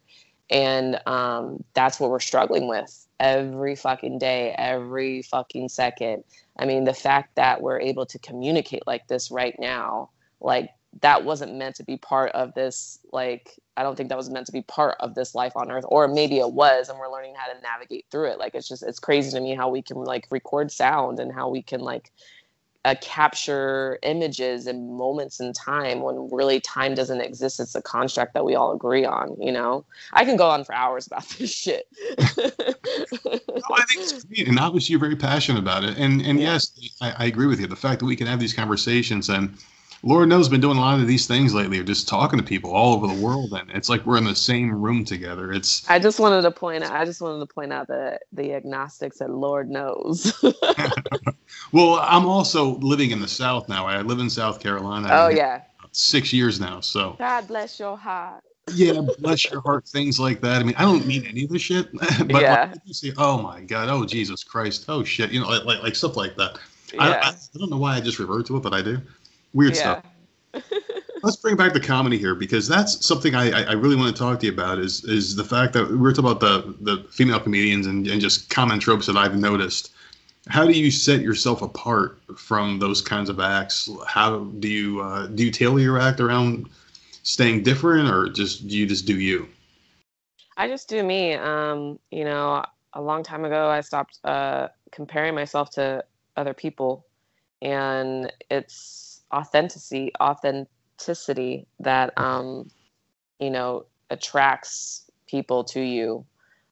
and um, that's what we're struggling with every fucking day, every fucking second. I mean, the fact that we're able to communicate like this right now, like that wasn't meant to be part of this. Like, I don't think that was meant to be part of this life on earth, or maybe it was, and we're learning how to navigate through it. Like, it's just, it's crazy to me how we can like record sound and how we can like uh, capture images and moments in time when really time doesn't exist. It's a construct that we all agree on. You know, I can go on for hours about [LAUGHS] this shit. I think it's great, and obviously you're very passionate about it. And and yeah. yes, I, I, agree with you. The fact that we can have these conversations and Lord knows, been doing a lot of these things lately, or just talking to people all over the world, and it's like we're in the same room together. It's. I just wanted to point out. I just wanted to point out that the agnostics said, "Lord knows." [LAUGHS] well, I'm also living in the South now. I live in South Carolina. Oh yeah. Six years now, so. God bless your heart. yeah, bless your heart, things like that. I mean, I don't mean any of the shit, [LAUGHS] but yeah. like, you say, "Oh my God," "Oh Jesus Christ," "Oh shit," you know, like like, like stuff like that. Yeah. I, I, I don't know why I just revert to it, but I do. Weird yeah. stuff. Let's bring back the comedy here because that's something I, I really want to talk to you about. Is is the fact that we are talking about the the female comedians and, and just common tropes that I've noticed. How do you set yourself apart from those kinds of acts? How do you uh, do you tailor your act around staying different, or just do you just do you? I just do me. Um, you know, a long time ago, I stopped uh, comparing myself to other people, and it's authenticity authenticity that um, you know attracts people to you.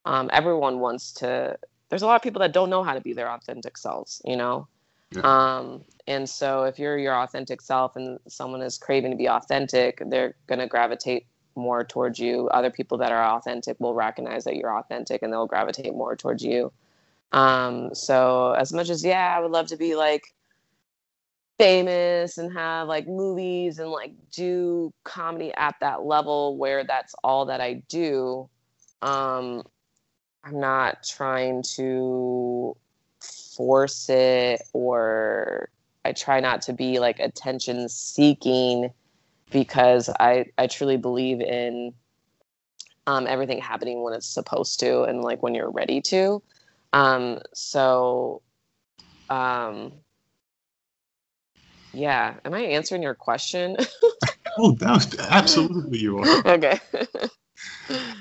Um, everyone wants to. There's a lot of people that don't know how to be their authentic selves. You know. Yeah. Um, and so if you're your authentic self and someone is craving to be authentic, they're going to gravitate more towards you. Other people that are authentic will recognize that you're authentic and they'll gravitate more towards you. Um, so as much as yeah, I would love to be like famous and have like movies and like do comedy at that level where that's all that I do. Um, I'm not trying to force it or I try not to be like attention seeking because I, I truly believe in um, everything happening when it's supposed to and like when you're ready to. Um, so um, yeah. Am I answering your question? [LAUGHS] oh, that absolutely you are. Okay.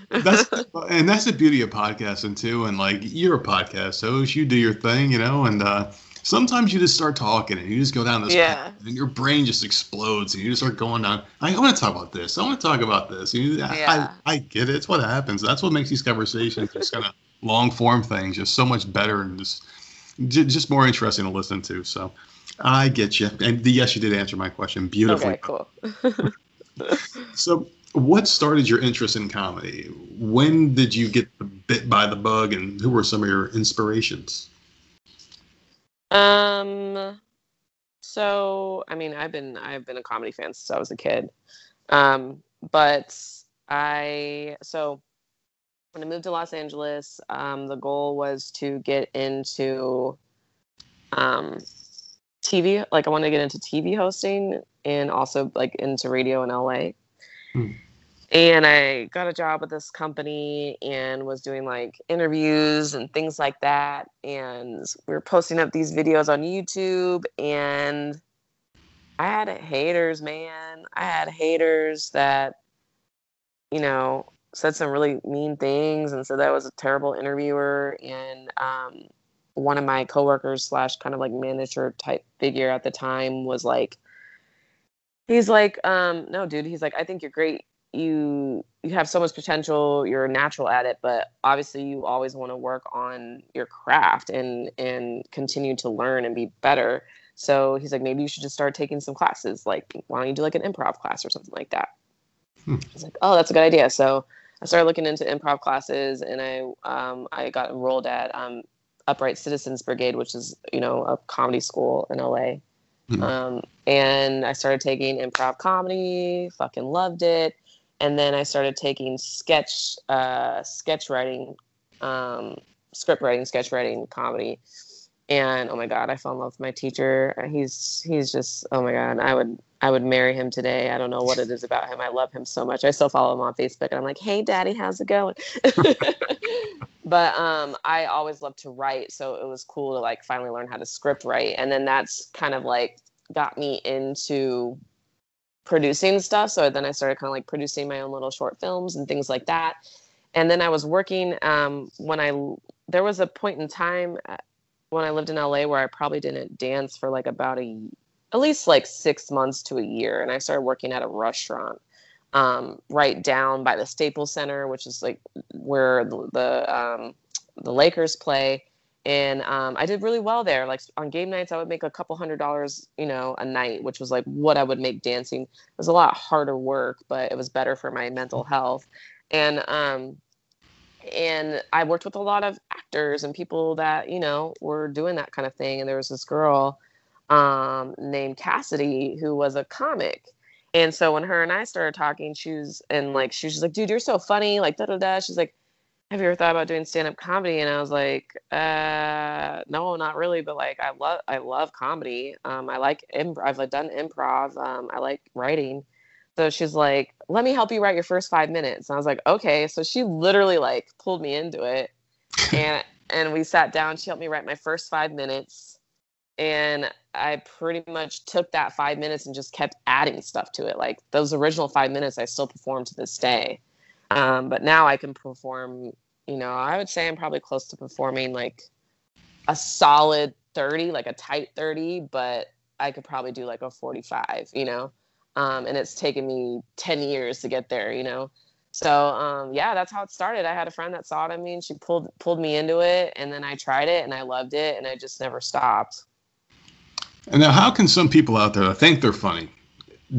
that's and that's the beauty of podcasting too. And like you're a podcast host, you do your thing, you know, and uh sometimes you just start talking and you just go down this yeah. path and your brain just explodes and you just start going down. I, I want to talk about this. I want to talk about this. You, yeah. I, I get it. It's what happens. That's what makes these conversations just kind of long form things just so much better and just just more interesting to listen to. So I get you. And yes, you did answer my question beautifully. Okay, cool. [LAUGHS] so, what started your interest in comedy? When did you get bit by the bug, and who were some of your inspirations? Um, so I mean, I've been I've been a comedy fan since I was a kid. Um, but I so when I moved to Los Angeles, um, the goal was to get into um, TV. Like I wanted to get into TV hosting and also like into radio in LA. Hmm. And I got a job with this company and was doing like interviews and things like that. And we were posting up these videos on YouTube and I had haters, man. I had haters that, you know, said some really mean things and said that I was a terrible interviewer. And um, one of my coworkers slash kind of like manager type figure at the time was like, he's like, um, no, dude. He's like, I think you're great. You you have so much potential. You're natural at it, but obviously you always want to work on your craft and and continue to learn and be better. So he's like, maybe you should just start taking some classes. Like, why don't you do like an improv class or something like that? Hmm. I was like, oh, that's a good idea. So I started looking into improv classes, and I um, I got enrolled at um, Upright Citizens Brigade, which is you know a comedy school in LA. Mm-hmm. Um, and I started taking improv comedy, fucking loved it. And then I started taking sketch, uh, sketch writing, um, script writing, sketch writing, comedy. And oh my god, I fell in love with my teacher. He's he's just oh my god, I would I would marry him today. I don't know what it is about him. I love him so much. I still follow him on Facebook, and I'm like, hey, daddy, how's it going? [LAUGHS] but um, I always loved to write, so it was cool to like finally learn how to script write, and then that's kind of like got me into producing stuff. So then I started kind of like producing my own little short films and things like that. And then I was working um, when I there was a point in time uh, when I lived in LA where I probably didn't dance for like about a at least like six months to a year, and I started working at a restaurant um, right down by the Staples Center, which is like where the the, um, the Lakers play. And um, I did really well there. Like on game nights, I would make a couple hundred dollars, you know, a night, which was like what I would make dancing. It was a lot harder work, but it was better for my mental health. And um, and I worked with a lot of actors and people that you know were doing that kind of thing. And there was this girl um, named Cassidy who was a comic, and so when her and I started talking, she was and like she was just like, "Dude, you're so funny!" Like da da da. She's like, "Have you ever thought about doing stand up comedy?" And I was like, uh, "No, not really." But like, I love I love comedy. Um, I like imp- I've like, done improv. Um, I like writing. So she's like, "Let me help you write your first five minutes." And I was like, "Okay." So she literally like pulled me into it, and and we sat down. She helped me write my first five minutes, and I pretty much took that five minutes and just kept adding stuff to it. Like those original five minutes, I still perform to this day. Um, but now I can perform. You know, I would say I'm probably close to performing like a solid 30, like a tight 30, but I could probably do like a 45. You know um, and it's taken me 10 years to get there you know so um, yeah that's how it started i had a friend that saw it in me and she pulled pulled me into it and then i tried it and i loved it and i just never stopped and now how can some people out there that think they're funny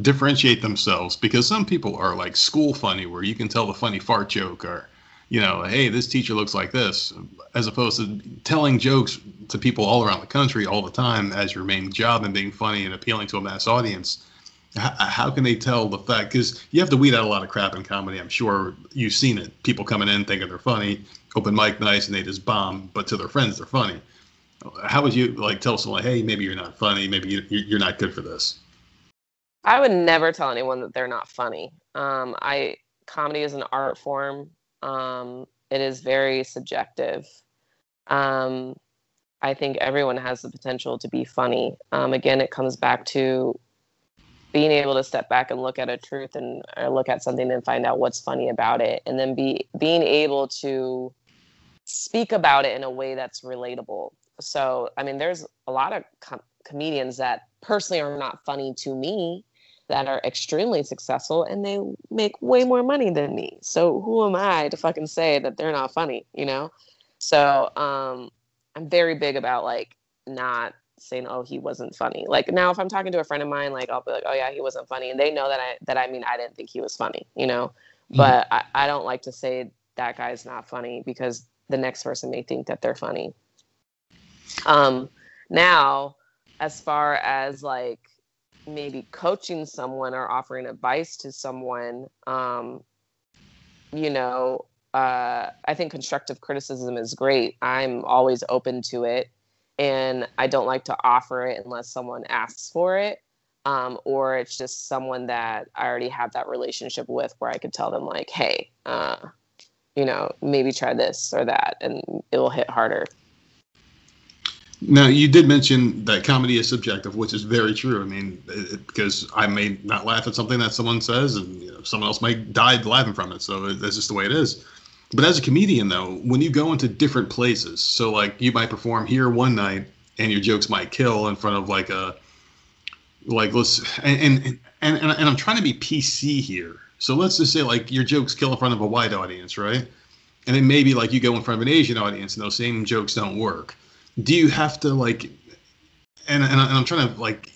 differentiate themselves because some people are like school funny where you can tell the funny fart joke or you know hey this teacher looks like this as opposed to telling jokes to people all around the country all the time as your main job and being funny and appealing to a mass audience how can they tell the fact? Because you have to weed out a lot of crap in comedy. I'm sure you've seen it. People coming in thinking they're funny, open mic nice, and they just bomb. But to their friends, they're funny. How would you like tell someone, hey, maybe you're not funny, maybe you're not good for this? I would never tell anyone that they're not funny. Um, I comedy is an art form. Um, it is very subjective. Um, I think everyone has the potential to be funny. Um, again, it comes back to being able to step back and look at a truth and or look at something and find out what's funny about it and then be being able to speak about it in a way that's relatable so i mean there's a lot of com- comedians that personally are not funny to me that are extremely successful and they make way more money than me so who am i to fucking say that they're not funny you know so um i'm very big about like not saying, "Oh, he wasn't funny." Like now, if I'm talking to a friend of mine, like I'll be like, "Oh yeah, he wasn't funny," and they know that I that I mean I didn't think he was funny, you know. Mm-hmm. But I, I don't like to say that guy's not funny because the next person may think that they're funny. Um, Now, as far as like maybe coaching someone or offering advice to someone, um, you know, uh, I think constructive criticism is great. I'm always open to it, and I don't like to offer it unless someone asks for it, um, or it's just someone that I already have that relationship with, where I could tell them like, "Hey, uh, you know, maybe try this or that, and it will hit harder." Now, you did mention that comedy is subjective, which is very true. I mean, it, because I may not laugh at something that someone says, and you know, someone else might die laughing from it. So that's just the way it is. But as a comedian, though, when you go into different places, so like you might perform here one night, and your jokes might kill in front of like a, like let's and and and, and, and I'm trying to be PC here. So let's just say like your jokes kill in front of a white audience, right? And then maybe like you go in front of an Asian audience, and those same jokes don't work do you have to like and, and, I'm trying to like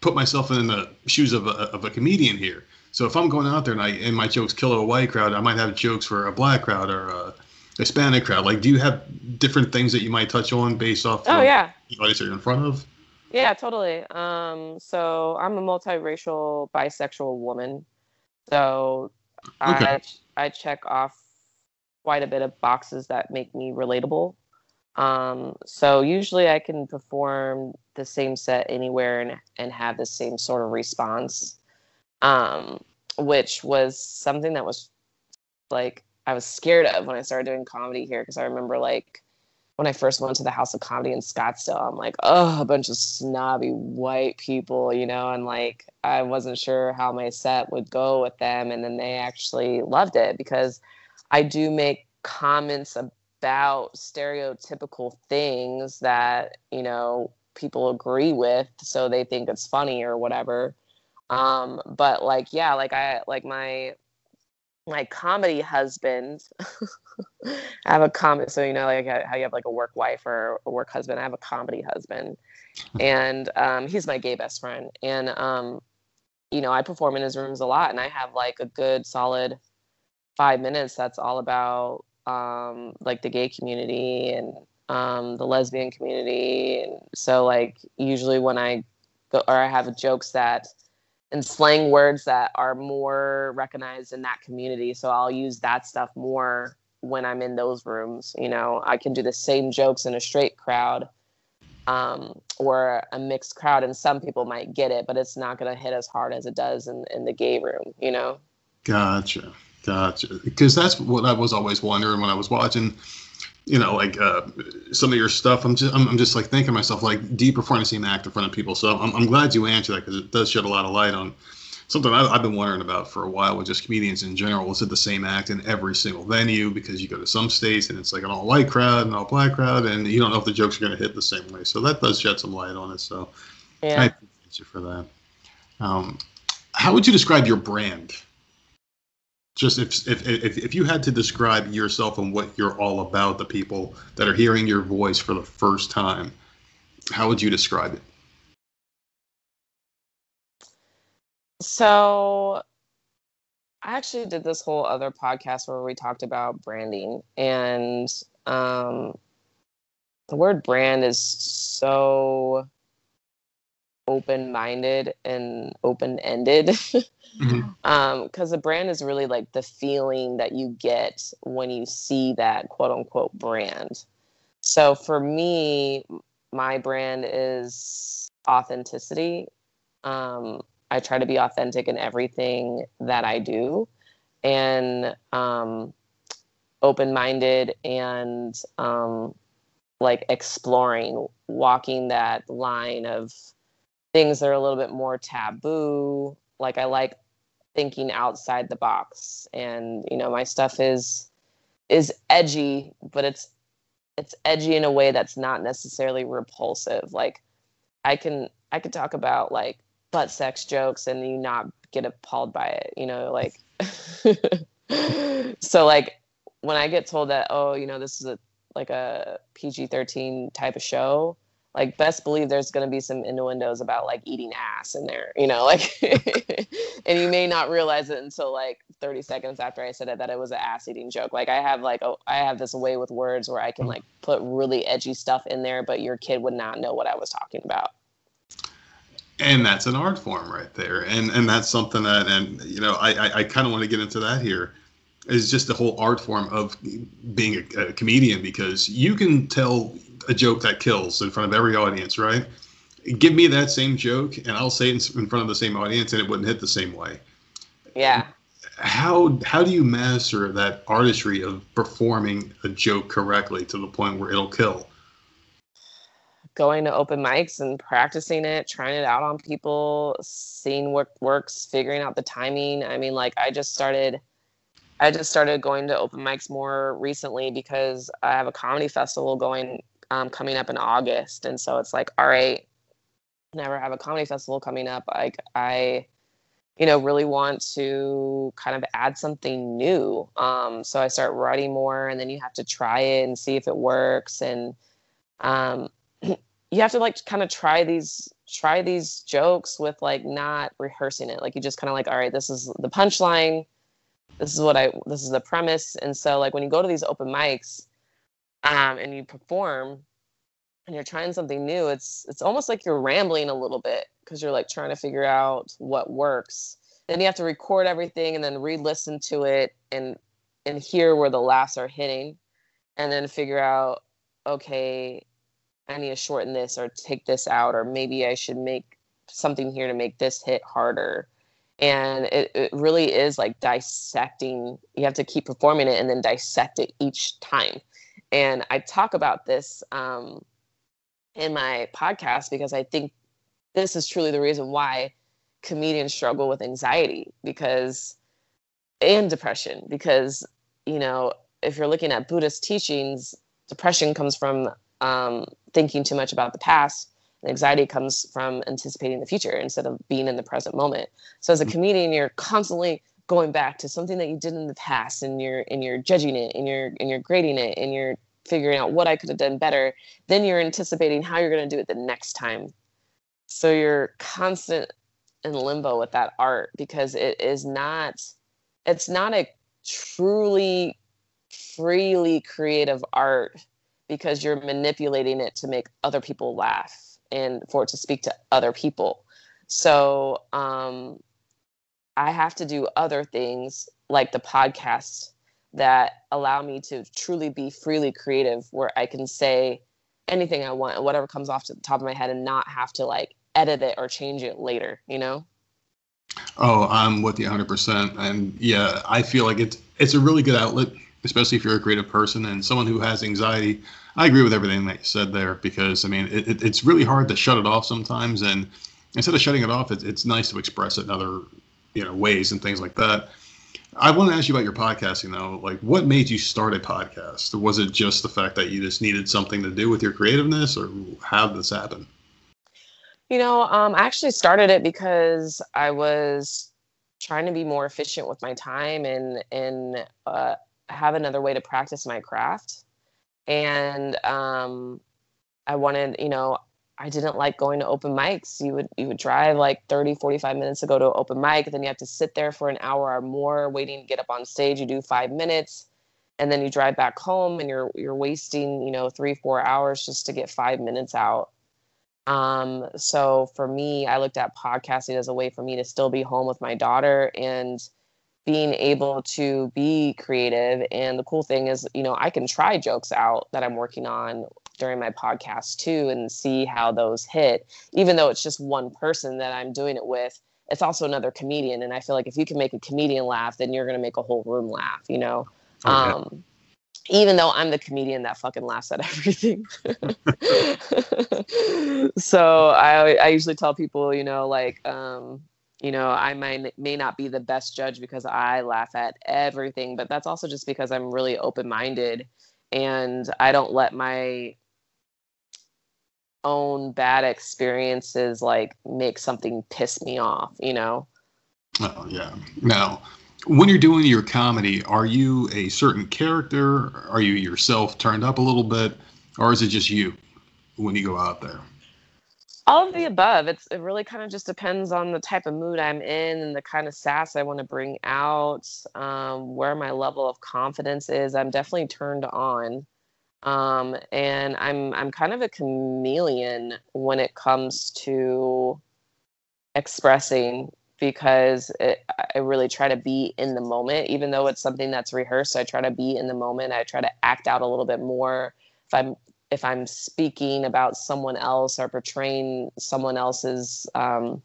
put myself in the shoes of a, of a comedian here. So if I'm going out there and I and my jokes kill a white crowd, I might have jokes for a black crowd or a Hispanic crowd. Like, do you have different things that you might touch on based off? Oh yeah. The audience you're in front of. Yeah, totally. Um, so I'm a multiracial bisexual woman. So okay. I I check off quite a bit of boxes that make me relatable. Um, so usually I can perform the same set anywhere and, and have the same sort of response, um, which was something that was like I was scared of when I started doing comedy here because I remember like when I first went to the House of Comedy in Scottsdale, I'm like, oh, a bunch of snobby white people, you know, and like I wasn't sure how my set would go with them, and then they actually loved it because I do make comments about stereotypical things that you know people agree with so they think it's funny or whatever. Um but like yeah like i like my my comedy husband [LAUGHS] i have a comment so you know like how you have like a work wife or a work husband i have a comedy husband. [LAUGHS] And um he's my gay best friend. And um you know i perform in his rooms a lot and i have like a good solid five minutes that's all about um, like the gay community and um, the lesbian community. And so, like, usually when I go or I have jokes that and slang words that are more recognized in that community. So I'll use that stuff more when I'm in those rooms. You know, I can do the same jokes in a straight crowd um, or a mixed crowd, and some people might get it, but it's not going to hit as hard as it does in, in the gay room, you know? Gotcha. Gotcha. Because that's what I was always wondering when I was watching, you know, like uh, some of your stuff. I'm just, I'm, I'm, just like thinking to myself, like, do you perform the same act in front of people? So I'm, I'm glad you answered that because it does shed a lot of light on something I, have been wondering about for a while with just comedians in general. Is it the same act in every single venue? Because you go to some states and it's like an all white crowd and all black crowd, and you don't know if the jokes are going to hit the same way. So that does shed some light on it. So yeah. I appreciate you for that. Um, how would you describe your brand? Just if, if if if you had to describe yourself and what you're all about, the people that are hearing your voice for the first time, how would you describe it? So, I actually did this whole other podcast where we talked about branding, and um, the word brand is so open minded and open ended. mm-hmm. [LAUGHS] um, because a brand is really like the feeling that you get when you see that quote unquote brand. So for me, my brand is authenticity. Um, I try to be authentic in everything that I do and um, open minded and um, like exploring, walking that line of things that are a little bit more taboo. Like I like thinking outside the box, and you know my stuff is is edgy, but it's it's edgy in a way that's not necessarily repulsive. Like I can I can talk about like butt sex jokes and you not get appalled by it, you know, like [LAUGHS] so like when I get told that, oh, you know, this is a like a PG thirteen type of show, like best believe there's going to be some innuendos about like eating ass in there you know like [LAUGHS] and you may not realize it until like 30 seconds after I said it that it was an ass eating joke. Like I have like oh, I have this way with words where I can mm. like put really edgy stuff in there, but your kid would not know what I was talking about. And that's an art form right there, and and that's something that and you know I I, I kind of want to get into that here is just the whole art form of being a, a comedian because you can tell a joke that kills in front of every audience, right? Give me that same joke, and I'll say it in front of the same audience, and it wouldn't hit the same way. Yeah. How how do you master that artistry of performing a joke correctly to the point where it'll kill? Going to open mics and practicing it, trying it out on people, seeing what works, figuring out the timing. I mean, like I just started I just started going to open mics more recently because I have a comedy festival going um, coming up in August, and so it's like, all right, never have a comedy festival coming up. Like I, you know, really want to kind of add something new. Um, so I start writing more, and then you have to try it and see if it works, and um, [CLEARS THROAT] you have to like kind of try these try these jokes with like not rehearsing it. Like you just kind of like, all right, this is the punchline this is what I this is the premise. And so like when you go to these open mics um, and you perform and you're trying something new, it's it's almost like you're rambling a little bit because you're like trying to figure out what works. Then you have to record everything and then re-listen to it and and hear where the laughs are hitting and then figure out okay i need to shorten this or take this out or maybe i should make something here to make this hit harder and it, it really is like dissecting you have to keep performing it and then dissect it each time and i talk about this um, in my podcast because i think this is truly the reason why comedians struggle with anxiety because and depression because you know if you're looking at buddhist teachings depression comes from um, thinking too much about the past and anxiety comes from anticipating the future instead of being in the present moment. So as a mm. comedian, you're constantly going back to something that you did in the past and you're and you're judging it and you're and you're grading it and you're figuring out what I could have done better. Then you're anticipating how you're going to do it the next time. So you're constant in limbo with that art because it is not it's not a truly freely creative art because you're manipulating it to make other people laugh and for it to speak to other people. So um, I have to do other things like the podcast that allow me to truly be freely creative, where I can say anything I want, whatever comes off to the top of my head, and not have to like edit it or change it later. You know. Oh, I'm with you 100%. And yeah, I feel like it's it's a really good outlet, especially if you're a creative person and someone who has anxiety. I agree with everything that you said there because I mean it, it, it's really hard to shut it off sometimes, and instead of shutting it off, it, it's nice to express it in other you know ways and things like that. I want to ask you about your podcasting though. Like, what made you start a podcast? Was it just the fact that you just needed something to do with your creativeness, or how did this happen? You know, um, I actually started it because I was trying to be more efficient with my time and and uh, have another way to practice my craft and um, I wanted, you know, I didn't like going to open mics. You would you would drive like 30, 45 minutes to go to open mic, then you have to sit there for an hour or more waiting to get up on stage. You do five minutes, and then you drive back home, and you're you're wasting you know three four hours just to get five minutes out. Um, so for me, I looked at podcasting as a way for me to still be home with my daughter and being able to be creative. And the cool thing is, you know, I can try jokes out that I'm working on during my podcast too and see how those hit. Even though it's just one person that I'm doing it with, it's also another comedian. And I feel like if you can make a comedian laugh, then you're going to make a whole room laugh, you know? Okay. Um, even though I'm the comedian that fucking laughs at [LAUGHS] everything. [LAUGHS] so I, I usually tell people, you know, like, um, you know i might may not be the best judge because i laugh at everything but that's also just because i'm really open-minded and i don't let my own bad experiences like make something piss me off you know? Oh yeah. Now when you're doing your comedy are you a certain character? Are you yourself turned up a little bit? Or is it just you when you go out there? All of the above. It's it really kind of just depends on the type of mood I'm in and the kind of sass I want to bring out, um, where my level of confidence is. I'm definitely turned on, um, and I'm I'm kind of a chameleon when it comes to expressing because it, I really try to be in the moment, even though it's something that's rehearsed. I try to be in the moment. I try to act out a little bit more. If I'm if I'm speaking about someone else or portraying someone else's um,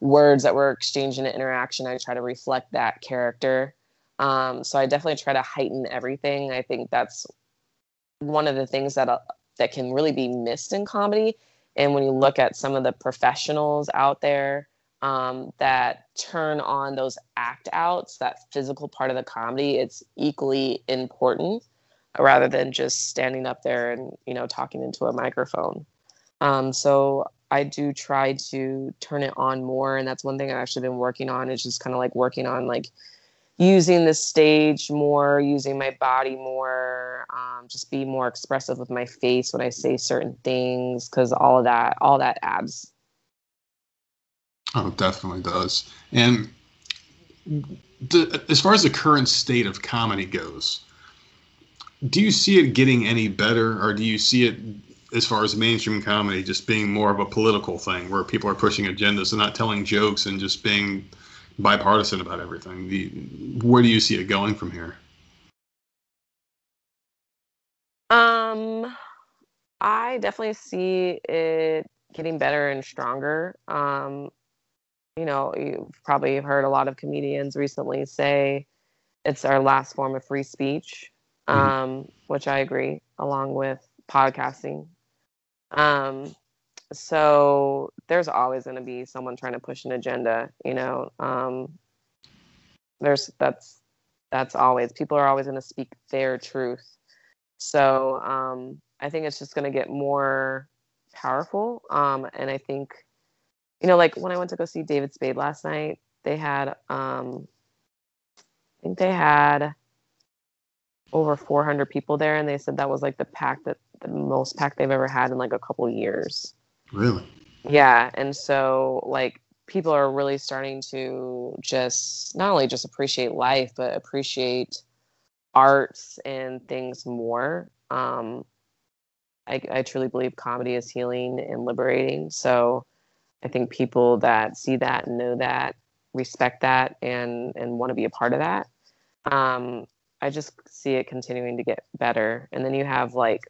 words that we're exchanging in interaction, I try to reflect that character. Um, so I definitely try to heighten everything. I think that's one of the things that uh, that can really be missed in comedy. And when you look at some of the professionals out there um, that turn on those act outs, that physical part of the comedy, it's equally important rather than just standing up there and you know talking into a microphone um, so i do try to turn it on more and that's one thing i've actually been working on is just kind of like working on like using the stage more using my body more just be more expressive with my face when i say certain things because all of that all that adds oh definitely does and the, as far as the current state of comedy goes do you see it getting any better, or do you see it as far as mainstream comedy just being more of a political thing where people are pushing agendas and not telling jokes and just being bipartisan about everything? Where do you see it going from here? Um, I definitely see it getting better and stronger. Um, you know, you've probably heard a lot of comedians recently say it's our last form of free speech mm-hmm. um, which I agree, along with podcasting. Um, so there's always going to be someone trying to push an agenda, you know. Um, there's that's that's always people are always going to speak their truth. So um, I think it's just going to get more powerful. Um, and I think, you know, like when I went to go see David Spade last night, they had, um, I think they had over 400 people there, and they said that was like the pack that the most pack they've ever had in like a couple years. Really? Yeah, and so like people are really starting to just not only just appreciate life, but appreciate arts and things more. Um, I, I truly believe comedy is healing and liberating. So I think people that see that and know that respect that and and want to be a part of that um, I just see it continuing to get better. And then you have like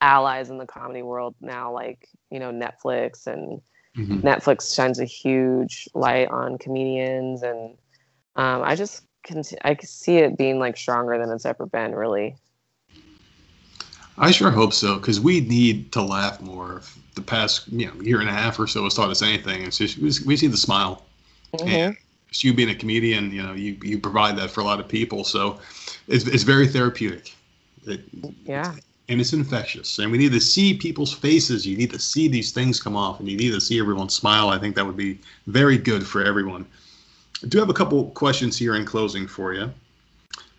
allies in the comedy world now, like, you know, Netflix and mm-hmm. Netflix shines a huge light on comedians. And um, I just, I can see it being like stronger than it's ever been, really. I sure hope so, because we need to laugh more. The past you know year and a half or so has taught us anything. It's just we see the smile, mm-hmm. and you being a comedian, you know, you, you provide that for a lot of people. So it's, it's very therapeutic. It, yeah. And it's infectious. And we need to see people's faces. You need to see these things come off and you need to see everyone smile. I think that would be very good for everyone. I do have a couple questions here in closing for you.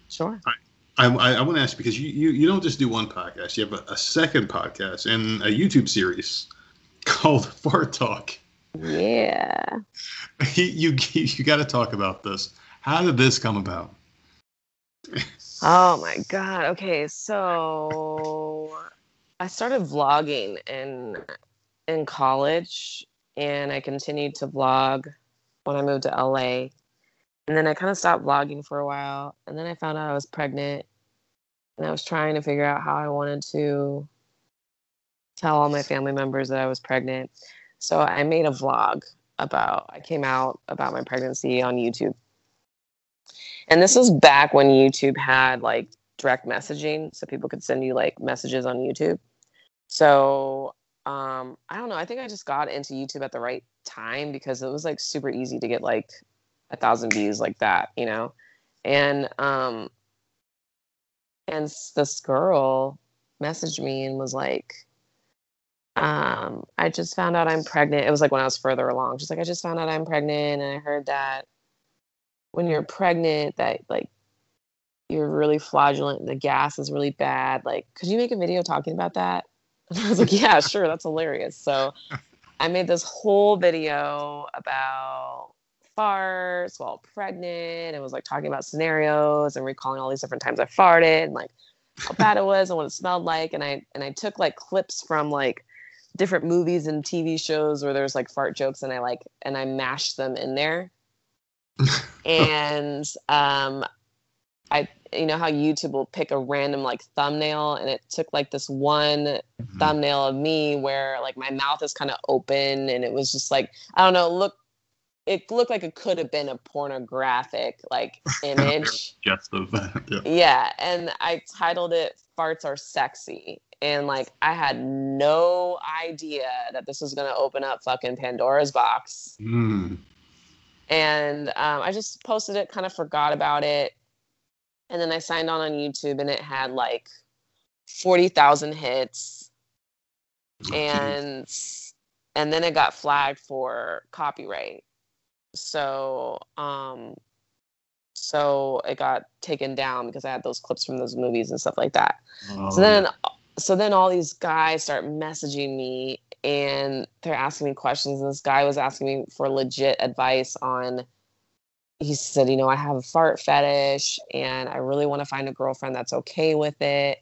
Sure. I, I, I want to ask because you, you, you don't just do one podcast, you have a, a second podcast and a YouTube series [LAUGHS] called Fart Talk. Yeah. [LAUGHS] you you got to talk about this. How did this come about? [LAUGHS] oh my god. Okay, so I started vlogging in in college and I continued to vlog when I moved to LA. And then I kind of stopped vlogging for a while and then I found out I was pregnant and I was trying to figure out how I wanted to tell all my family members that I was pregnant. So I made a vlog about I came out about my pregnancy on YouTube. And this was back when YouTube had like direct messaging so people could send you like messages on YouTube. So um I don't know, I think I just got into YouTube at the right time because it was like super easy to get like a thousand views like that, you know. And um and this girl messaged me and was like um, I just found out I'm pregnant. It was like when I was further along. She's like, I just found out I'm pregnant, and I heard that when you're pregnant, that like you're really flatulent. The gas is really bad. Like, could you make a video talking about that? And [LAUGHS] I was like, yeah, sure, that's hilarious. So I made this whole video about farts while pregnant and was like talking about scenarios and recalling all these different times I farted and like how bad it was and what it smelled like. And I and I took like clips from like different movies and TV shows where there's like fart jokes and I like and I mashed them in there. [LAUGHS] and um I you know how YouTube will pick a random like thumbnail and it took like this one mm-hmm. thumbnail of me where like my mouth is kind of open and it was just like I don't know, look it looked like it could have been a pornographic like [LAUGHS] image. Just. Yeah. yeah. And I titled it Farts Are Sexy. And like I had no idea that this was gonna open up fucking Pandora's box. Mm. And um, I just posted it, kind of forgot about it. And then I signed on on YouTube and it had like 40,000 hits. Oh, and and then it got flagged for copyright so um so it got taken down because I had those clips from those movies and stuff like that. Oh. So then so then all these guys start messaging me and they're asking me questions and this guy was asking me for legit advice on he said, you know, I have a fart fetish and I really want to find a girlfriend that's okay with it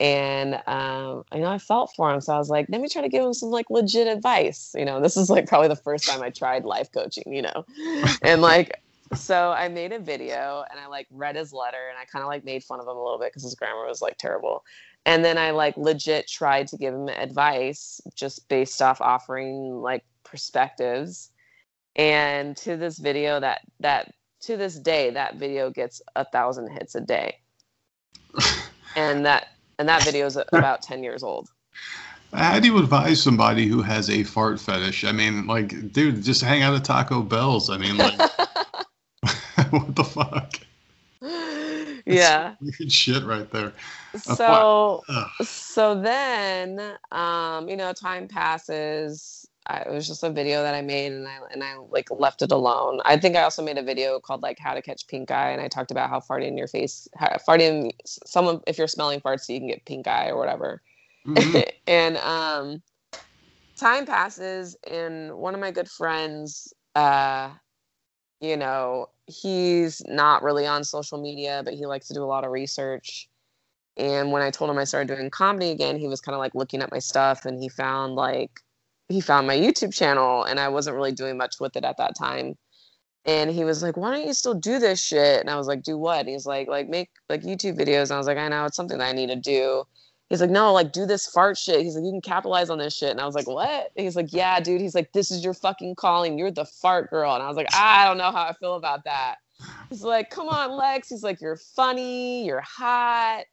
and um, you know, I felt for him, so I was like, let me try to give him some like legit advice. You know, this is like probably the first time I tried life coaching. You know, [LAUGHS] and like, so I made a video and I like read his letter and I kind of like made fun of him a little bit because his grammar was like terrible. And then I like legit tried to give him advice just based off offering like perspectives. And to this video, that that to this day, that video gets a thousand hits a day. [LAUGHS] and that and that video is about 10 years old. How do you advise somebody who has a fart fetish. I mean like dude just hang out at taco bell's. I mean like [LAUGHS] [LAUGHS] what the fuck? Yeah. weird shit right there. So so then um you know time passes I, it was just a video that I made and I and I like left it alone. I think I also made a video called like how to catch pink eye and I talked about how farting in your face, how, farting someone if you're smelling farts, you can get pink eye or whatever. Mm-hmm. [LAUGHS] and um, time passes and one of my good friends, uh, you know, he's not really on social media, but he likes to do a lot of research. And when I told him I started doing comedy again, he was kind of like looking at my stuff and he found like he found my YouTube channel and I wasn't really doing much with it at that time. And he was like, "Why don't you still do this shit?" And I was like, "Do what?" he's like, "Like make like YouTube videos." And I was like, "I know it's something that I need to do." He's like, "No, like do this fart shit." He's like, "You can capitalize on this shit." And I was like, "What?" he's like, "Yeah, dude." He's like, "This is your fucking calling. You're the fart girl." And I was like, ah, "I don't know how I feel about that." He's like, "Come on, Lex." He's like, "You're funny. You're hot."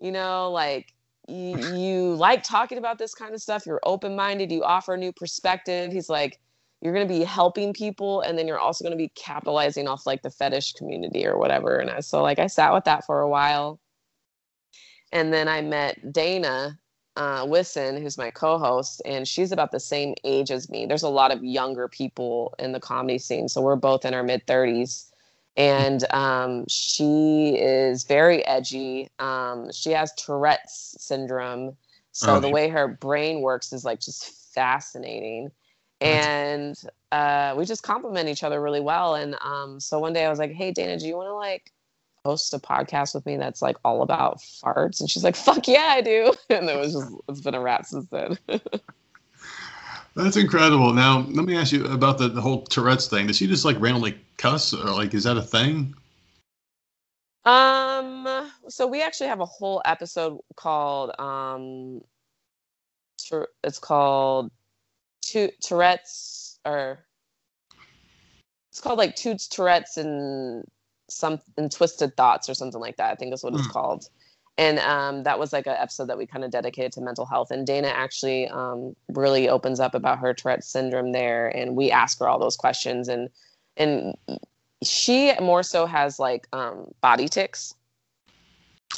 You know, like you, like talking about this kind of stuff. You're open minded. You offer a new perspective. He's like, you're going to be helping people and then you're also going to be capitalizing off like the fetish community or whatever. And I, so like I sat with that for a while. And then I met Dana uh, Wisson, who's my co-host, and she's about the same age as me. There's a lot of younger people in the comedy scene, so we're both in our mid 30s and um, she is very edgy. Um, she has Tourette's syndrome, so oh, the way her brain works is like just fascinating. And uh, we just complement each other really well. And um, so one day I was like, "Hey, Dana, do you want to like host a podcast with me that's like all about farts?" And she's like, "Fuck yeah, I do!" [LAUGHS] And it was just it's been a wrap since then. [LAUGHS] That's incredible. Now, let me ask you about the, the whole Tourette's thing. Does she just like randomly cuss, or like is that a thing? Um. So we actually have a whole episode called um. It's called Tourette's, or it's called like Toots Tourette's and some and Twisted Thoughts or something like that. I think is what mm. it's hmm. called and um, that was like an episode that we kind of dedicated to mental health and dana actually um, really opens up about her tourette's syndrome there and we ask her all those questions and and she more so has like um, body tics.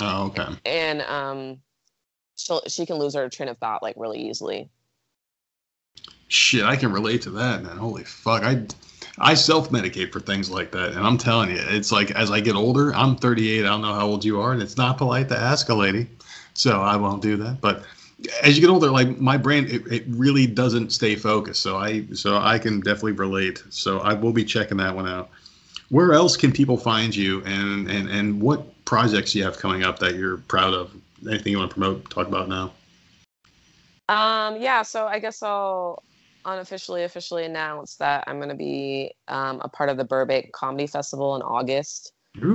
Oh okay. And um she she can lose her train of thought like really easily. Shit i can relate to that man. Holy fuck i I self medicate for things like that. And I'm telling you, it's like as I get older, I'm 38. I don't know how old you are, and it's not polite to ask a lady. So I won't do that. But as you get older, like my brain, it, it really doesn't stay focused. So I so I can definitely relate. So I will be checking that one out. Where else can people find you, and and and what projects you have coming up that you're proud of? Anything you want to promote? Talk about now. Um, yeah, so I guess I'll unofficially officially announced that I'm going to be um, a part of the Burbank Comedy Festival in August.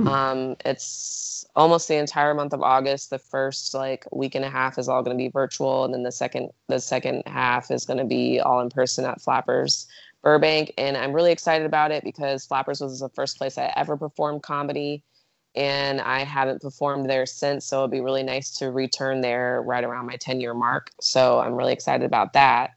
Um, it's almost the entire month of August. The first like week and a half is all going to be virtual, and then the second the second half is going to be all in person at Flappers Burbank. And I'm really excited about it because Flappers was the first place I ever performed comedy, and I haven't performed there since. So it'd be really nice to return there right around my 10 year mark. So I'm really excited about that.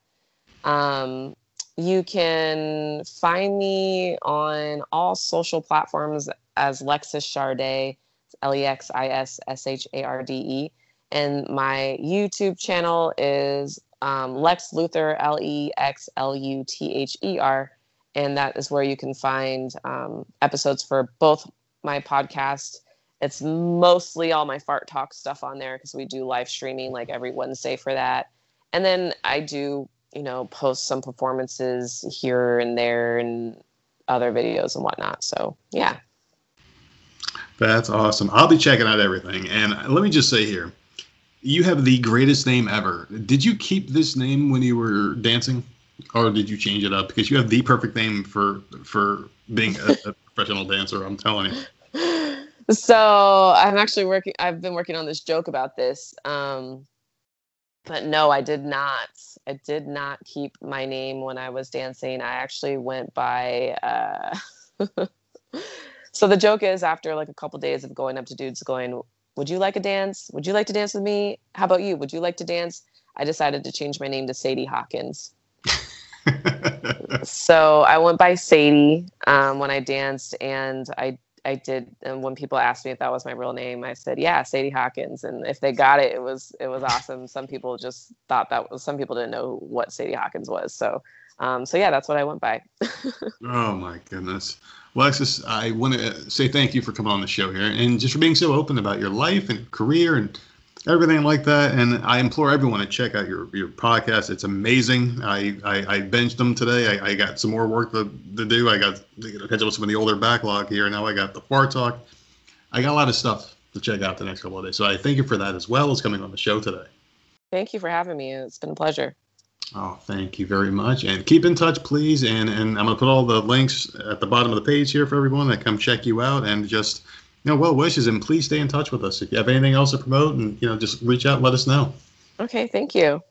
Um, you can find me on all social platforms as Lexis Sharde, L E X I S S H A R D E. And my YouTube channel is um, Lex Luther, L E X L U T H E R. And that is where you can find um, episodes for both my podcast. It's mostly all my fart talk stuff on there because we do live streaming like every Wednesday for that. And then I do, you know, post some performances here and there and other videos and whatnot. So, yeah. That's awesome. I'll be checking out everything. And let me just say here, you have the greatest name ever. Did you keep this name when you were dancing, or did you change it up? Because you have the perfect name for for being a, a [LAUGHS] professional dancer. I'm telling you. So I'm actually working. I've been working on this joke about this. Um, but no, I did not. I did not keep my name when I was dancing. I actually went by. Uh, [LAUGHS] So the joke is after like a couple days of going up to dudes going, "Would you like a dance? Would you like to dance with me? How about you? Would you like to dance?" I decided to change my name to Sadie Hawkins. [LAUGHS] so I went by Sadie um, when I danced, and I I did. And when people asked me if that was my real name, I said, "Yeah, Sadie Hawkins." And if they got it, it was it was awesome. Some people just thought that was. Some people didn't know what Sadie Hawkins was. So um, so yeah, that's what I went by. [LAUGHS] oh my goodness. Well, Alexis, I want to say thank you for coming on the show here and just for being so open about your life and career and everything like that. And I implore everyone to check out your, your podcast. It's amazing. I, I, I benched them today. I, I got some more work to, to do. I got to catch up with some of the older backlog here. Now I got the Fart Talk. I got a lot of stuff to check out the next couple of days. So I thank you for that as well as coming on the show today. Thank you for having me. It's been a pleasure. Oh, thank you very much. And keep in touch, please. And and I'm gonna put all the links at the bottom of the page here for everyone that come check you out and just know well wishes and please stay in touch with us if you have anything else to promote and you know just reach out and let us know. Okay, thank you.